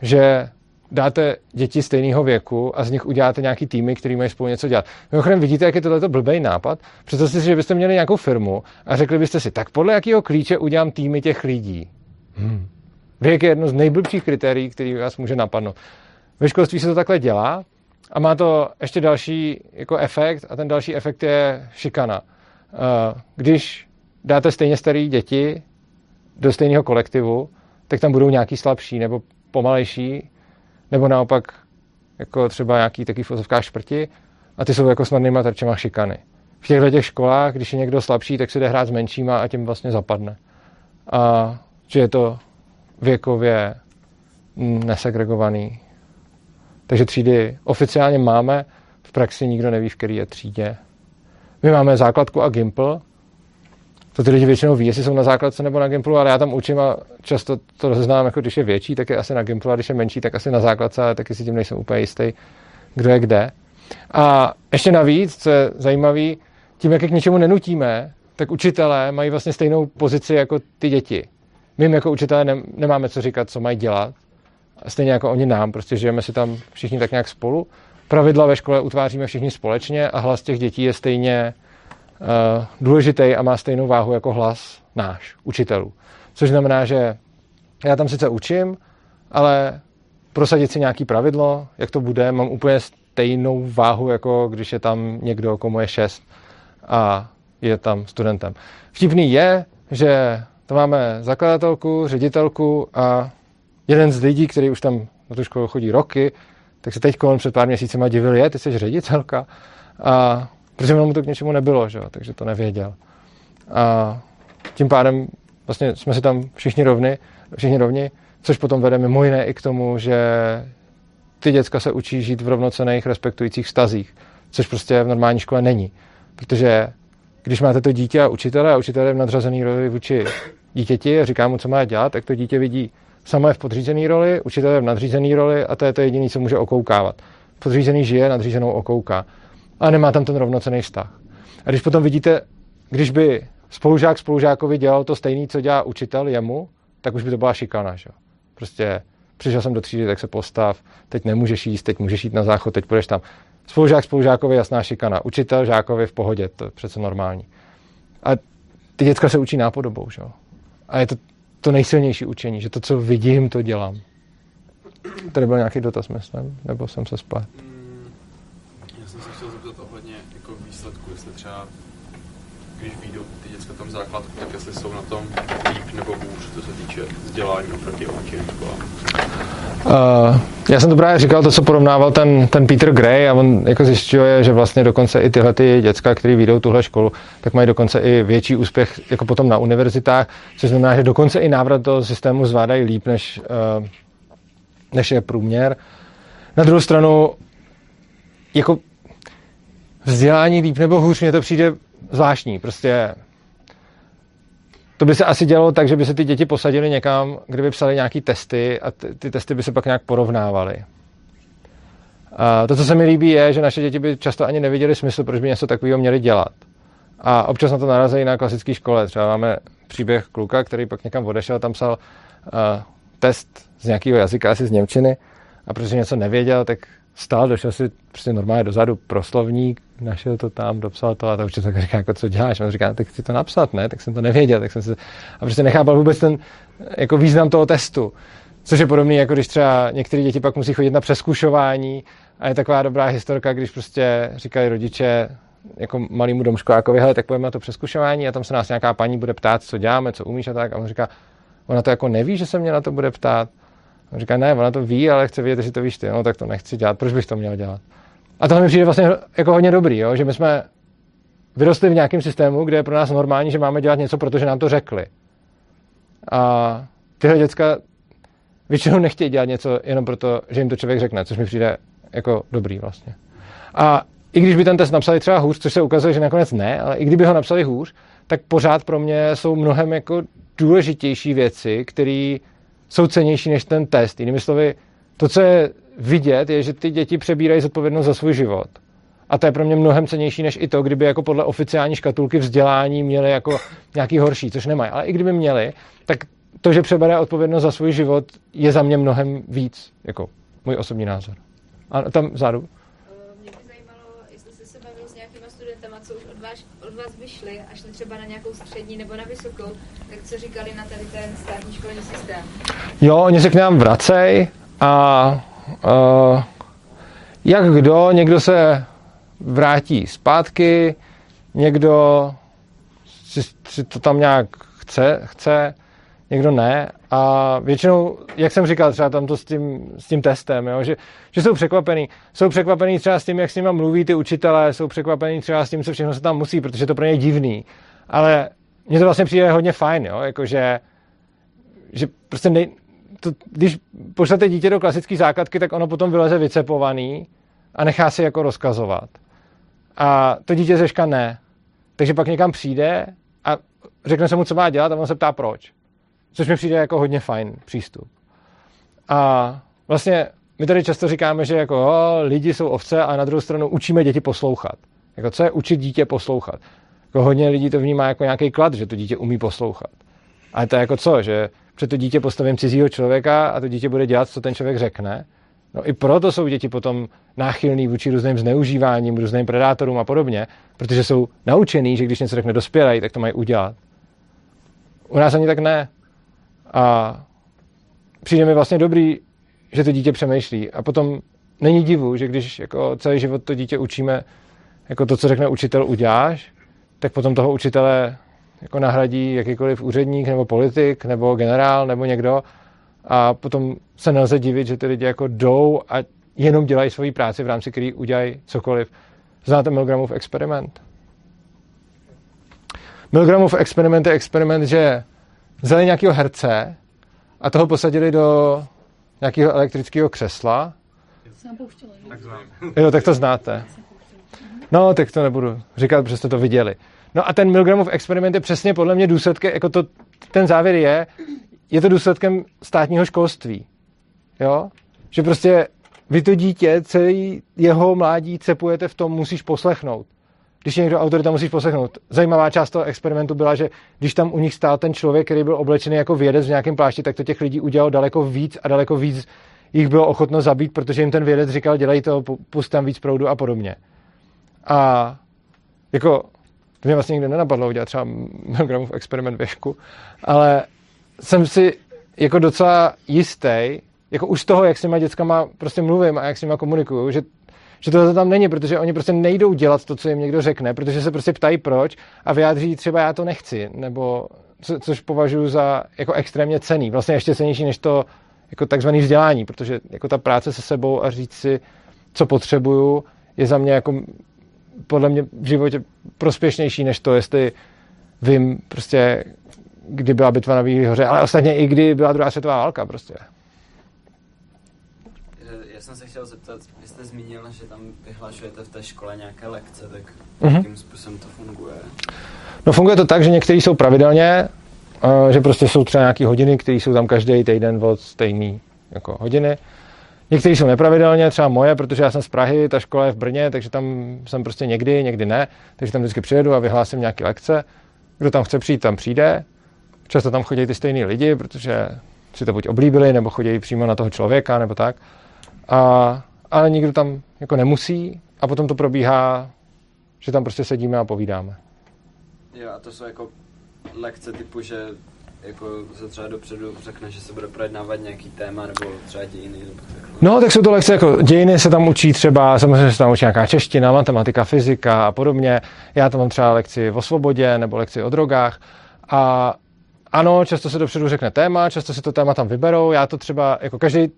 [SPEAKER 1] že dáte děti stejného věku a z nich uděláte nějaký týmy, který mají spolu něco dělat. Mimochodem vidíte, jak je tohle blbý nápad? Představte si, že byste měli nějakou firmu a řekli byste si, tak podle jakého klíče udělám týmy těch lidí. Hmm. Věk je jedno z nejblbších kritérií, který vás může napadnout. Ve školství se to takhle dělá a má to ještě další jako efekt a ten další efekt je šikana. Eh, když dáte stejně staré děti do stejného kolektivu, tak tam budou nějaký slabší nebo pomalejší nebo naopak jako třeba nějaký taky fozovká šprti a ty jsou jako snadnýma terčema šikany. V těchto těch školách, když je někdo slabší, tak si jde hrát s menšíma a tím vlastně zapadne. A že je to věkově nesegregovaný. Takže třídy oficiálně máme, v praxi nikdo neví, v který je třídě. My máme základku a Gimple, to ty lidi většinou ví, jestli jsou na základce nebo na Gimplu, ale já tam učím a často to rozeznám, jako když je větší, tak je asi na Gimplu a když je menší, tak asi na základce, ale taky si tím nejsem úplně jistý, kdo je kde. A ještě navíc, co je zajímavé, tím, jak je k něčemu nenutíme, tak učitelé mají vlastně stejnou pozici jako ty děti. My jim jako učitelé nemáme co říkat, co mají dělat. Stejně jako oni nám, prostě žijeme si tam všichni tak nějak spolu. Pravidla ve škole utváříme všichni společně a hlas těch dětí je stejně důležitý a má stejnou váhu jako hlas náš, učitelů. Což znamená, že já tam sice učím, ale prosadit si nějaký pravidlo, jak to bude, mám úplně stejnou váhu, jako když je tam někdo, komu je šest a je tam studentem. Vtipný je, že to máme zakladatelku, ředitelku a jeden z lidí, který už tam na tu školu chodí roky, tak se teď kolem před pár měsíci divil, je, ty jsi ředitelka. A Protože mu to k něčemu nebylo, že? takže to nevěděl. A tím pádem vlastně jsme si tam všichni rovni, všichni rovni, což potom vede mimo jiné i k tomu, že ty děcka se učí žít v rovnocených respektujících vztazích, což prostě v normální škole není. Protože když máte to dítě a učitele a učitel je v nadřazený roli vůči dítěti a říká mu, co má dělat, tak to dítě vidí samo je v podřízené roli, učitel je v nadřízené roli a to je to jediné, co může okoukávat. Podřízený žije, nadřízenou okouká a nemá tam ten rovnocený vztah. A když potom vidíte, když by spolužák spolužákovi dělal to stejné, co dělá učitel jemu, tak už by to byla šikana. Že? Prostě přišel jsem do třídy, tak se postav, teď nemůžeš jíst, teď můžeš jít na záchod, teď půjdeš tam. Spolužák spolužákovi jasná šikana, učitel žákovi v pohodě, to je přece normální. A ty děcka se učí nápodobou, že? A je to to nejsilnější učení, že to, co vidím, to dělám. Tady byl nějaký dotaz, myslím, nebo jsem se splet.
[SPEAKER 3] Když výjdou ty děcka tam základku, tak jestli jsou na tom líp nebo hůř, co se týče vzdělání oproti obyčejným školám.
[SPEAKER 1] Uh, já jsem to právě říkal, to, co porovnával ten, ten Peter Gray a on jako zjišťuje, že vlastně dokonce i tyhle ty děcka, které vyjdou tuhle školu, tak mají dokonce i větší úspěch jako potom na univerzitách, což znamená, že dokonce i návrat do systému zvládají líp, než, uh, než je průměr. Na druhou stranu, jako vzdělání líp nebo hůř, mně to přijde zvláštní. Prostě to by se asi dělalo tak, že by se ty děti posadili někam, kde by psali nějaký testy a ty, ty testy by se pak nějak porovnávaly. A to, co se mi líbí, je, že naše děti by často ani neviděli smysl, proč by něco takového měli dělat. A občas na to narazí na klasické škole. Třeba máme příběh kluka, který pak někam odešel, tam psal uh, test z nějakého jazyka, asi z Němčiny, a protože něco nevěděl, tak stál, došel si prostě normálně dozadu proslovník, našel to tam, dopsal to a to učitel říká, jako co děláš? A on říká, tak chci to napsat, ne? Tak jsem to nevěděl, tak jsem se, a prostě nechápal vůbec ten jako význam toho testu. Což je podobný, jako když třeba některé děti pak musí chodit na přeskušování a je taková dobrá historka, když prostě říkají rodiče jako malýmu domškolákovi, hele, tak pojďme na to přeskušování a tam se nás nějaká paní bude ptát, co děláme, co umíš a tak. A on říká, ona to jako neví, že se mě na to bude ptát. On říká, ne, ona to ví, ale chce vědět, že to víš ty. No, tak to nechci dělat. Proč bych to měl dělat? A tohle mi přijde vlastně jako hodně dobrý, jo? že my jsme vyrostli v nějakém systému, kde je pro nás normální, že máme dělat něco, protože nám to řekli. A tyhle děcka většinou nechtějí dělat něco jenom proto, že jim to člověk řekne, což mi přijde jako dobrý vlastně. A i když by ten test napsali třeba hůř, což se ukazuje, že nakonec ne, ale i kdyby ho napsali hůř, tak pořád pro mě jsou mnohem jako důležitější věci, které jsou cenější než ten test. Jinými slovy, to, co je vidět, je, že ty děti přebírají zodpovědnost za svůj život. A to je pro mě mnohem cenější než i to, kdyby jako podle oficiální škatulky vzdělání měli jako nějaký horší, což nemají. Ale i kdyby měli, tak to, že přebere odpovědnost za svůj život, je za mě mnohem víc, jako můj osobní názor. A tam vzadu.
[SPEAKER 7] Eh, mě by zajímalo, jestli jste se bavil s nějakýma studentama, co už od vás, vyšli a šli třeba na nějakou střední nebo na vysokou, tak co říkali na tady ten státní školní systém?
[SPEAKER 1] Jo, oni se k nám vracej a uh, jak kdo, někdo se vrátí zpátky, někdo si, si to tam nějak chce, chce, někdo ne. A většinou, jak jsem říkal, třeba tam to s tím, s tím testem, jo, že, že jsou překvapený. Jsou překvapený třeba s tím, jak s nimi mluví ty učitelé, jsou překvapený třeba s tím, co všechno se tam musí, protože to pro ně je divný. Ale mně to vlastně přijde hodně fajn, jo, jakože že prostě nej, to, když pošlete dítě do klasické základky, tak ono potom vyleze vycepovaný a nechá si jako rozkazovat. A to dítě zeška ne. Takže pak někam přijde a řekne se mu, co má dělat a on se ptá proč. Což mi přijde jako hodně fajn přístup. A vlastně my tady často říkáme, že jako o, lidi jsou ovce a na druhou stranu učíme děti poslouchat. Jako co je učit dítě poslouchat? Jako hodně lidí to vnímá jako nějaký klad, že to dítě umí poslouchat. Ale to je jako co, že před to dítě postavím cizího člověka a to dítě bude dělat, co ten člověk řekne. No i proto jsou děti potom náchylný vůči různým zneužíváním, různým predátorům a podobně, protože jsou naučený, že když něco řekne dospělej, tak to mají udělat. U nás ani tak ne. A přijde mi vlastně dobrý, že to dítě přemýšlí. A potom není divu, že když jako celý život to dítě učíme, jako to, co řekne učitel, uděláš, tak potom toho učitele jako nahradí jakýkoliv úředník nebo politik nebo generál nebo někdo a potom se nelze divit, že ty lidi jako jdou a jenom dělají svoji práci, v rámci který udělají cokoliv. Znáte Milgramův experiment? Milgramův experiment je experiment, že vzali nějakého herce a toho posadili do nějakého elektrického křesla. Jo, tak to znáte. No, tak to nebudu říkat, protože jste to viděli. No a ten Milgramův experiment je přesně podle mě důsledkem, jako to, ten závěr je, je to důsledkem státního školství. Jo? Že prostě vy to dítě, celý jeho mládí cepujete v tom, musíš poslechnout. Když je někdo autorita, musíš poslechnout. Zajímavá část toho experimentu byla, že když tam u nich stál ten člověk, který byl oblečený jako vědec v nějakém plášti, tak to těch lidí udělalo daleko víc a daleko víc jich bylo ochotno zabít, protože jim ten vědec říkal, dělej to, pust tam víc proudu a podobně. A jako to mě vlastně nikdy nenapadlo udělat třeba Milgramův experiment věšku, ale jsem si jako docela jistý, jako už z toho, jak s těma dětskama prostě mluvím a jak s nima komunikuju, že, že to tam není, protože oni prostě nejdou dělat to, co jim někdo řekne, protože se prostě ptají proč a vyjádří třeba já to nechci, nebo co, což považuji za jako extrémně cený, vlastně ještě cenější než to jako takzvaný vzdělání, protože jako ta práce se sebou a říct si, co potřebuju, je za mě jako podle mě v životě prospěšnější, než to, jestli vím prostě, kdy byla bitva na Bílý hoře, ale ostatně i kdy byla druhá světová válka prostě.
[SPEAKER 8] Já jsem se chtěl zeptat, vy jste zmínil, že tam vyhlašujete v té škole nějaké lekce, tak
[SPEAKER 1] Mhm.
[SPEAKER 8] jakým způsobem to funguje?
[SPEAKER 1] No funguje to tak, že některý jsou pravidelně, že prostě jsou třeba nějaké hodiny, které jsou tam každý týden od stejný jako hodiny. Některý jsou nepravidelně, třeba moje, protože já jsem z Prahy, ta škola je v Brně, takže tam jsem prostě někdy, někdy ne, takže tam vždycky přijedu a vyhlásím nějaké lekce. Kdo tam chce přijít, tam přijde. Často tam chodí ty stejní lidi, protože si to buď oblíbili, nebo chodí přímo na toho člověka, nebo tak. A, ale nikdo tam jako nemusí a potom to probíhá, že tam prostě sedíme a povídáme.
[SPEAKER 8] Jo, a to jsou jako lekce typu, že jako se třeba dopředu řekne, že se bude projednávat nějaký téma, nebo třeba dějiny, nebo takhle.
[SPEAKER 1] No, tak jsou to lekce jako dějiny se tam učí třeba, samozřejmě se tam učí nějaká čeština, matematika, fyzika a podobně. Já tam mám třeba lekci o svobodě nebo lekci o drogách. A ano, často se dopředu řekne téma, často se to téma tam vyberou. Já to třeba, jako každý,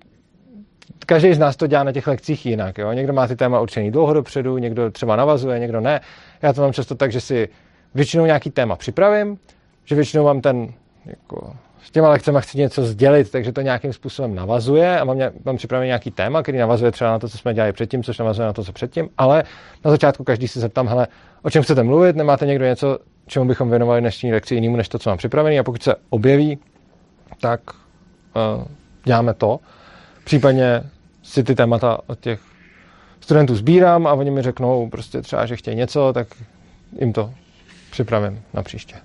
[SPEAKER 1] každý z nás to dělá na těch lekcích jinak. Jo? Někdo má ty téma určený dlouho dopředu, někdo třeba navazuje, někdo ne. Já to mám často tak, že si většinou nějaký téma připravím, že většinou mám ten, jako, s těma lekcemi chci něco sdělit, takže to nějakým způsobem navazuje a mám, mám připravený nějaký téma, který navazuje třeba na to, co jsme dělali předtím, což navazuje na to, co předtím, ale na začátku každý si zeptám, hele, o čem chcete mluvit, nemáte někdo něco, čemu bychom věnovali dnešní lekci jinému, než to, co mám připravený a pokud se objeví, tak uh, děláme to. Případně si ty témata od těch studentů sbírám a oni mi řeknou prostě třeba, že chtějí něco, tak jim to připravím na příště.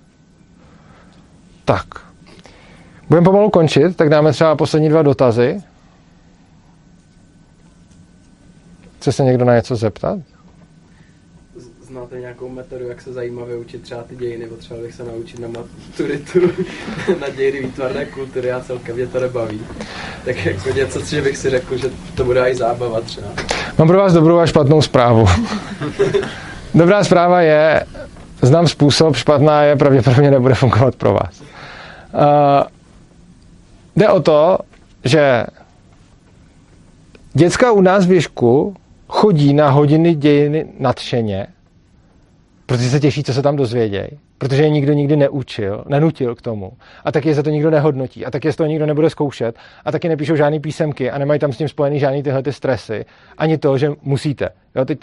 [SPEAKER 1] Tak. Budeme pomalu končit, tak dáme třeba poslední dva dotazy. Chce se někdo na něco zeptat?
[SPEAKER 6] Znáte nějakou metodu, jak se zajímavě učit třeba ty dějiny? Potřeboval bych se naučit na maturitu, na dějiny výtvarné kultury a celkem mě to nebaví. Tak jako něco, že bych si řekl, že to bude i zábava třeba.
[SPEAKER 1] Mám pro vás dobrou a špatnou zprávu. Dobrá zpráva je, znám způsob, špatná je, pravděpodobně nebude fungovat pro vás. Uh, jde o to, že děcka u nás v Ježku chodí na hodiny dějiny nadšeně, protože se těší, co se tam dozvědějí, protože je nikdo nikdy neučil, nenutil k tomu. A taky je za to nikdo nehodnotí. A taky je z toho nikdo nebude zkoušet. A taky nepíšou žádný písemky a nemají tam s tím spojený žádný tyhle ty stresy. Ani to, že musíte. Jo, teď,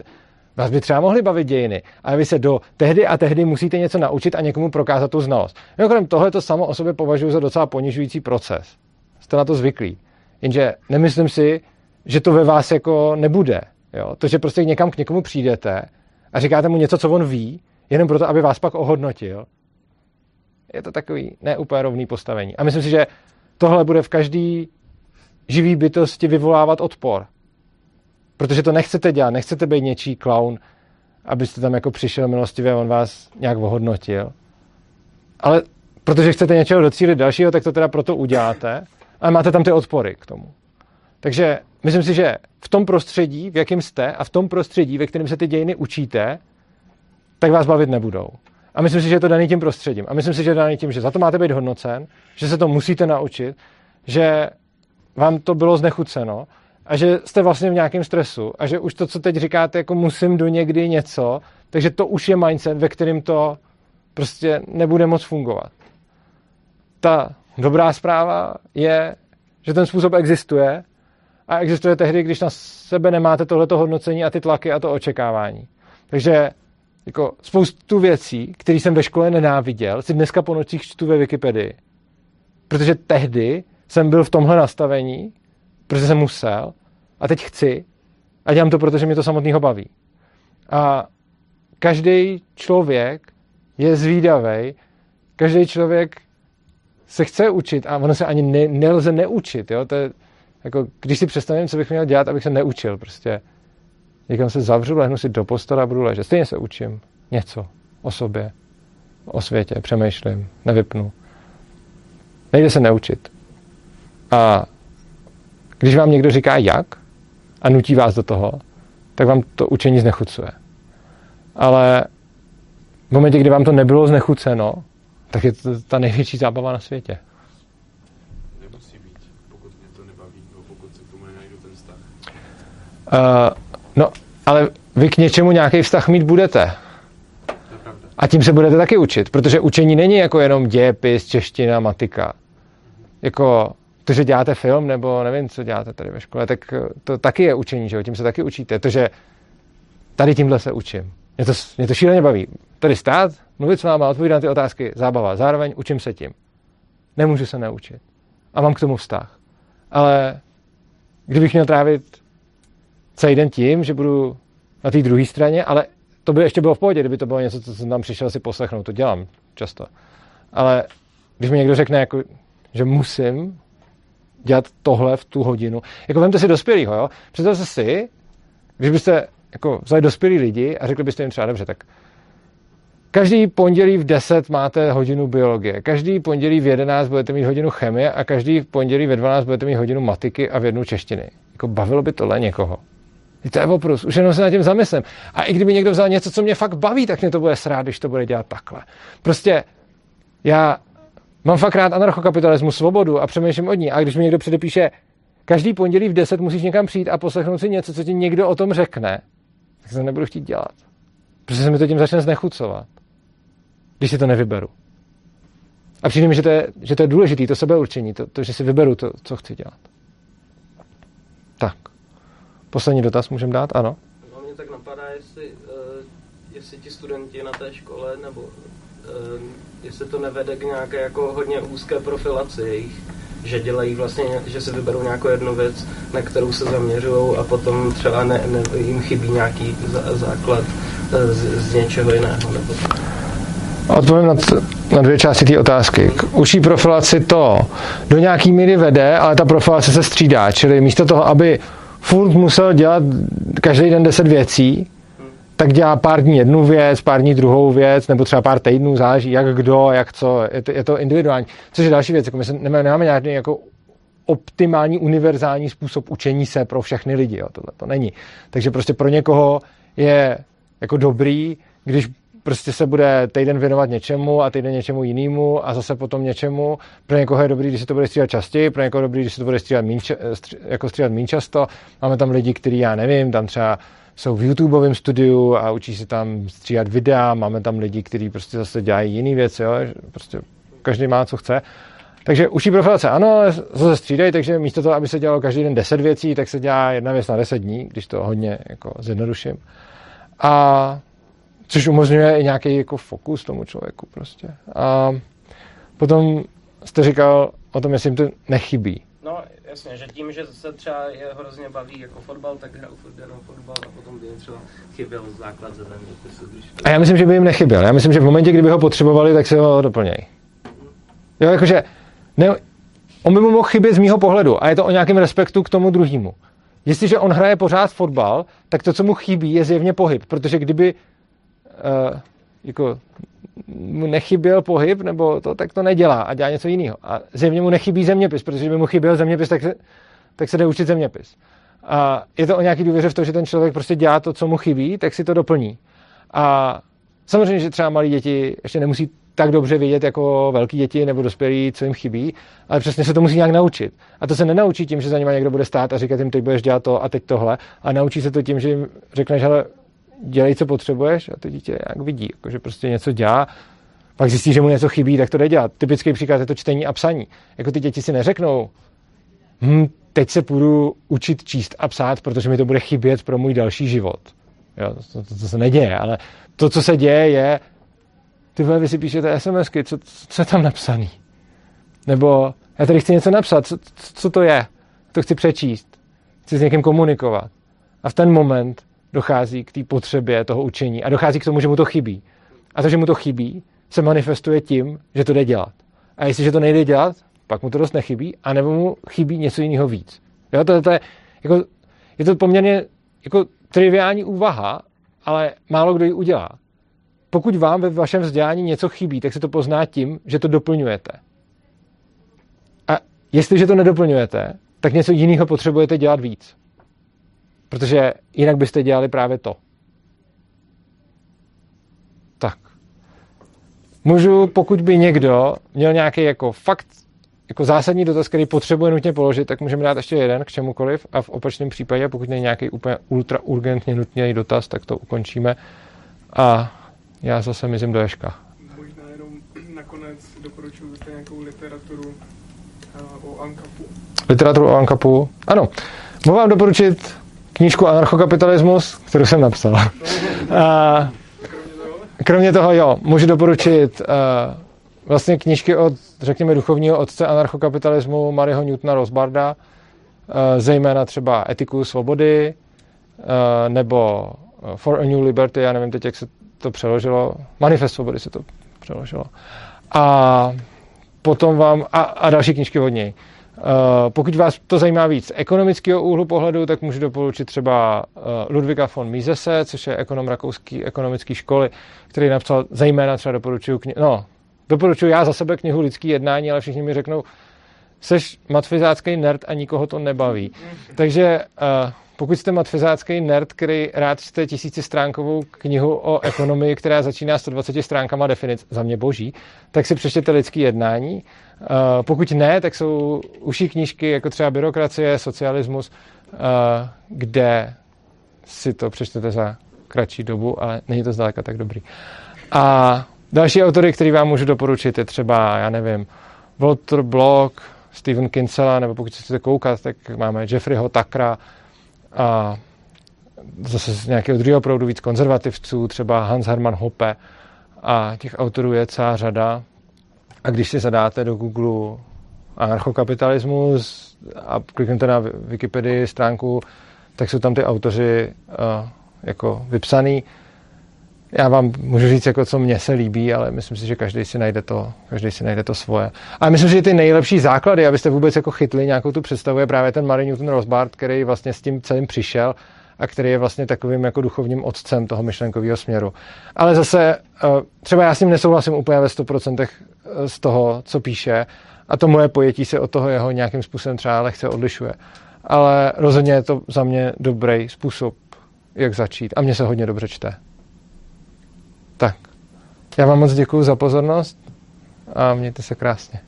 [SPEAKER 1] Vás by třeba mohly bavit dějiny, ale vy se do tehdy a tehdy musíte něco naučit a někomu prokázat tu znalost. Mimochodem, tohle to samo o sobě považuji za docela ponižující proces. Jste na to zvyklí. Jenže nemyslím si, že to ve vás jako nebude. Jo? To, že prostě někam k někomu přijdete a říkáte mu něco, co on ví, jenom proto, aby vás pak ohodnotil, je to takový neúplně rovný postavení. A myslím si, že tohle bude v každý živý bytosti vyvolávat odpor. Protože to nechcete dělat, nechcete být něčí klaun, abyste tam jako přišel milostivě a on vás nějak ohodnotil. Ale protože chcete něčeho docílit dalšího, tak to teda proto uděláte, ale máte tam ty odpory k tomu. Takže myslím si, že v tom prostředí, v jakém jste, a v tom prostředí, ve kterém se ty dějiny učíte, tak vás bavit nebudou. A myslím si, že je to daný tím prostředím. A myslím si, že je daný tím, že za to máte být hodnocen, že se to musíte naučit, že vám to bylo znechuceno a že jste vlastně v nějakém stresu a že už to, co teď říkáte, jako musím do někdy něco, takže to už je mindset, ve kterým to prostě nebude moc fungovat. Ta dobrá zpráva je, že ten způsob existuje a existuje tehdy, když na sebe nemáte tohleto hodnocení a ty tlaky a to očekávání. Takže jako spoustu věcí, které jsem ve škole nenáviděl, si dneska po nocích čtu ve Wikipedii. Protože tehdy jsem byl v tomhle nastavení, protože jsem musel a teď chci a dělám to, protože mě to samotného baví. A každý člověk je zvídavý, každý člověk se chce učit a ono se ani ne, nelze neučit. Jo? To je, jako, když si představím, co bych měl dělat, abych se neučil. Prostě někam se zavřu, lehnu si do postele a budu ležet. Stejně se učím něco o sobě, o světě, přemýšlím, nevypnu. Nejde se neučit. A když vám někdo říká jak a nutí vás do toho, tak vám to učení znechucuje. Ale v momentě, kdy vám to nebylo znechuceno, tak je to ta největší zábava na světě.
[SPEAKER 3] Nemusí být, pokud mě to nebaví, nebo pokud se k tomu nenajdu ten vztah.
[SPEAKER 1] Uh, no, ale vy k něčemu nějaký vztah mít budete. A tím se budete taky učit, protože učení není jako jenom dějepis, čeština, matika. Jako to, že děláte film, nebo nevím, co děláte tady ve škole, tak to taky je učení, že jo? tím se taky učíte. To, že tady tímhle se učím. Mě to, mě to šíleně baví. Tady stát, mluvit s váma, odpovídat na ty otázky, zábava. Zároveň učím se tím. Nemůžu se naučit. A mám k tomu vztah. Ale kdybych měl trávit celý den tím, že budu na té druhé straně, ale to by ještě bylo v pohodě, kdyby to bylo něco, co jsem tam přišel si poslechnout, to dělám často. Ale když mi někdo řekne, jako, že musím dělat tohle v tu hodinu, jako vemte si dospělýho, jo? Představte si, když byste jako vzali dospělí lidi a řekli byste jim třeba, dobře, tak každý pondělí v 10 máte hodinu biologie, každý pondělí v 11 budete mít hodinu chemie a každý pondělí ve 12 budete mít hodinu matiky a v jednu češtiny. Jako bavilo by tohle někoho. To je oprus, už jenom se nad tím zamyslím. A i kdyby někdo vzal něco, co mě fakt baví, tak mě to bude srát, když to bude dělat takhle. Prostě já mám fakt rád anarchokapitalismus, svobodu a přemýšlím od ní. A když mi někdo předepíše, každý pondělí v 10 musíš někam přijít a poslechnout si něco, co ti někdo o tom řekne, tak to nebudu chtít dělat. Protože se mi to tím začne znechucovat. Když si to nevyberu. A přijde mi, že to je, že to je důležité, to sebeurčení, to, to, že si vyberu to, co chci dělat. Tak. Poslední dotaz můžeme dát? Ano.
[SPEAKER 6] No, mě tak napadá, jestli, uh, jestli ti studenti na té škole, nebo uh, jestli to nevede k nějaké jako hodně úzké profilaci jejich, že dělají vlastně, že si vyberou nějakou jednu věc, na kterou se zaměřují a potom třeba ne, ne, jim chybí nějaký zá, základ uh, z, z něčeho jiného. Nebo
[SPEAKER 1] Odpovím na, na dvě části té otázky. K uší profilaci to do nějaký míry vede, ale ta profilace se střídá. Čili místo toho, aby furt musel dělat každý den deset věcí, tak dělá pár dní jednu věc, pár dní druhou věc, nebo třeba pár týdnů, záleží jak kdo, jak co, je to, je to individuální. Což je další věc, jako my se nemáme, nemáme nějaký jako optimální, univerzální způsob učení se pro všechny lidi, jo, tohle to není. Takže prostě pro někoho je jako dobrý, když prostě se bude týden věnovat něčemu a týden něčemu jinému a zase potom něčemu. Pro někoho je dobrý, když se to bude střídat častěji, pro někoho je dobrý, když se to bude střídat míň, jako střídat méně často. Máme tam lidi, kteří, já nevím, tam třeba jsou v YouTubeovém studiu a učí se tam stříhat videa, máme tam lidi, kteří prostě zase dělají jiné věci, jo? prostě každý má, co chce. Takže uší profilace, ano, zase střídají, takže místo toho, aby se dělalo každý den 10 věcí, tak se dělá jedna věc na 10 dní, když to hodně jako zjednoduším. A což umožňuje i nějaký jako fokus tomu člověku prostě. A potom jste říkal o tom, jestli jim to nechybí.
[SPEAKER 6] No, jasně, že tím, že se třeba je hrozně baví jako fotbal, tak hrajou jenom fotbal a potom by jim třeba chyběl základ zeměpisu. Když...
[SPEAKER 1] A já myslím, že by jim nechyběl. Já myslím, že v momentě, kdyby ho potřebovali, tak se ho doplnějí. Jo, jakože ne, on by mu mohl chybět z mýho pohledu a je to o nějakém respektu k tomu druhému. Jestliže on hraje pořád fotbal, tak to, co mu chybí, je zjevně pohyb, protože kdyby jako mu nechyběl pohyb, nebo to, tak to nedělá a dělá něco jiného. A zjevně mu nechybí zeměpis, protože kdyby mu chyběl zeměpis, tak se, tak se jde učit zeměpis. A je to o nějaký důvěře v to, že ten člověk prostě dělá to, co mu chybí, tak si to doplní. A samozřejmě, že třeba malí děti ještě nemusí tak dobře vědět jako velký děti nebo dospělí, co jim chybí, ale přesně se to musí nějak naučit. A to se nenaučí tím, že za nimi někdo bude stát a říkat jim, teď budeš dělat to a teď tohle, a naučí se to tím, že jim řekneš, že dělej, co potřebuješ a to dítě jak vidí, jako, že prostě něco dělá, pak zjistí, že mu něco chybí, tak to jde dělat. Typický příklad je to čtení a psaní. Jako ty děti si neřeknou, hm, teď se půjdu učit číst a psát, protože mi to bude chybět pro můj další život. Jo, to, to, to se neděje, ale to, co se děje, je, ty vy si píšete SMSky, co, co je tam napsaný? Nebo já tady chci něco napsat, co, co to je? To chci přečíst. Chci s někým komunikovat. A v ten moment dochází k té potřebě toho učení a dochází k tomu, že mu to chybí. A to, že mu to chybí, se manifestuje tím, že to jde dělat. A jestliže to nejde dělat, pak mu to dost nechybí, anebo mu chybí něco jiného víc. Jo, to, to je, jako, je to poměrně jako triviální úvaha, ale málo kdo ji udělá. Pokud vám ve vašem vzdělání něco chybí, tak se to pozná tím, že to doplňujete. A jestliže to nedoplňujete, tak něco jiného potřebujete dělat víc. Protože jinak byste dělali právě to. Tak. Můžu, pokud by někdo měl nějaký jako fakt jako zásadní dotaz, který potřebuje nutně položit, tak můžeme dát ještě jeden k čemukoliv a v opačném případě, pokud není nějaký úplně ultra urgentně nutný dotaz, tak to ukončíme a já zase mizím do Ješka.
[SPEAKER 5] Možná jenom nakonec doporučuji nějakou literaturu uh, o Ankapu.
[SPEAKER 1] Literaturu o Ankapu? Ano. Mohu vám doporučit knížku Anarchokapitalismus, kterou jsem napsal. a, kromě toho, jo, můžu doporučit uh, vlastně knížky od, řekněme, duchovního otce anarchokapitalismu Mariho Newtona Rosbarda, uh, zejména třeba Etiku svobody, uh, nebo For a New Liberty, já nevím teď, jak se to přeložilo, Manifest svobody se to přeložilo. A potom vám, a, a další knížky od něj. Uh, pokud vás to zajímá víc z ekonomického úhlu pohledu, tak můžu doporučit třeba uh, Ludwika von Misese, což je ekonom rakouský ekonomické školy, který napsal zejména třeba doporučuju knihu, no, doporučuji já za sebe knihu Lidský jednání, ale všichni mi řeknou, seš matfizácký nerd a nikoho to nebaví. Takže uh, pokud jste matfizácký nerd, který rád čte tisícistránkovou knihu o ekonomii, která začíná 120 stránkama definic, za mě boží, tak si přečtěte lidský jednání. Uh, pokud ne, tak jsou uší knížky, jako třeba Byrokracie, Socialismus, uh, kde si to přečtete za kratší dobu, ale není to zdaleka tak dobrý. A další autory, který vám můžu doporučit, je třeba, já nevím, Walter Block, Steven Kinsella, nebo pokud chcete koukat, tak máme Jeffreyho Takra, a zase z nějakého druhého proudu víc konzervativců, třeba Hans Hermann Hoppe a těch autorů je celá řada. A když si zadáte do Google anarchokapitalismus a kliknete na Wikipedii stránku, tak jsou tam ty autoři uh, jako vypsaný. Já vám můžu říct, jako co mně se líbí, ale myslím si, že každý si najde to, každý si najde to svoje. A myslím, že ty nejlepší základy, abyste vůbec jako chytli nějakou tu představu, je právě ten Mary Newton Rosbart, který vlastně s tím celým přišel a který je vlastně takovým jako duchovním otcem toho myšlenkového směru. Ale zase eh, třeba já s ním nesouhlasím úplně ve 100% eh, z toho, co píše a to moje pojetí se od toho jeho nějakým způsobem třeba lehce odlišuje. Ale rozhodně je to za mě dobrý způsob, jak začít. A mně se hodně dobře čte. Tak, já vám moc děkuji za pozornost a mějte se krásně.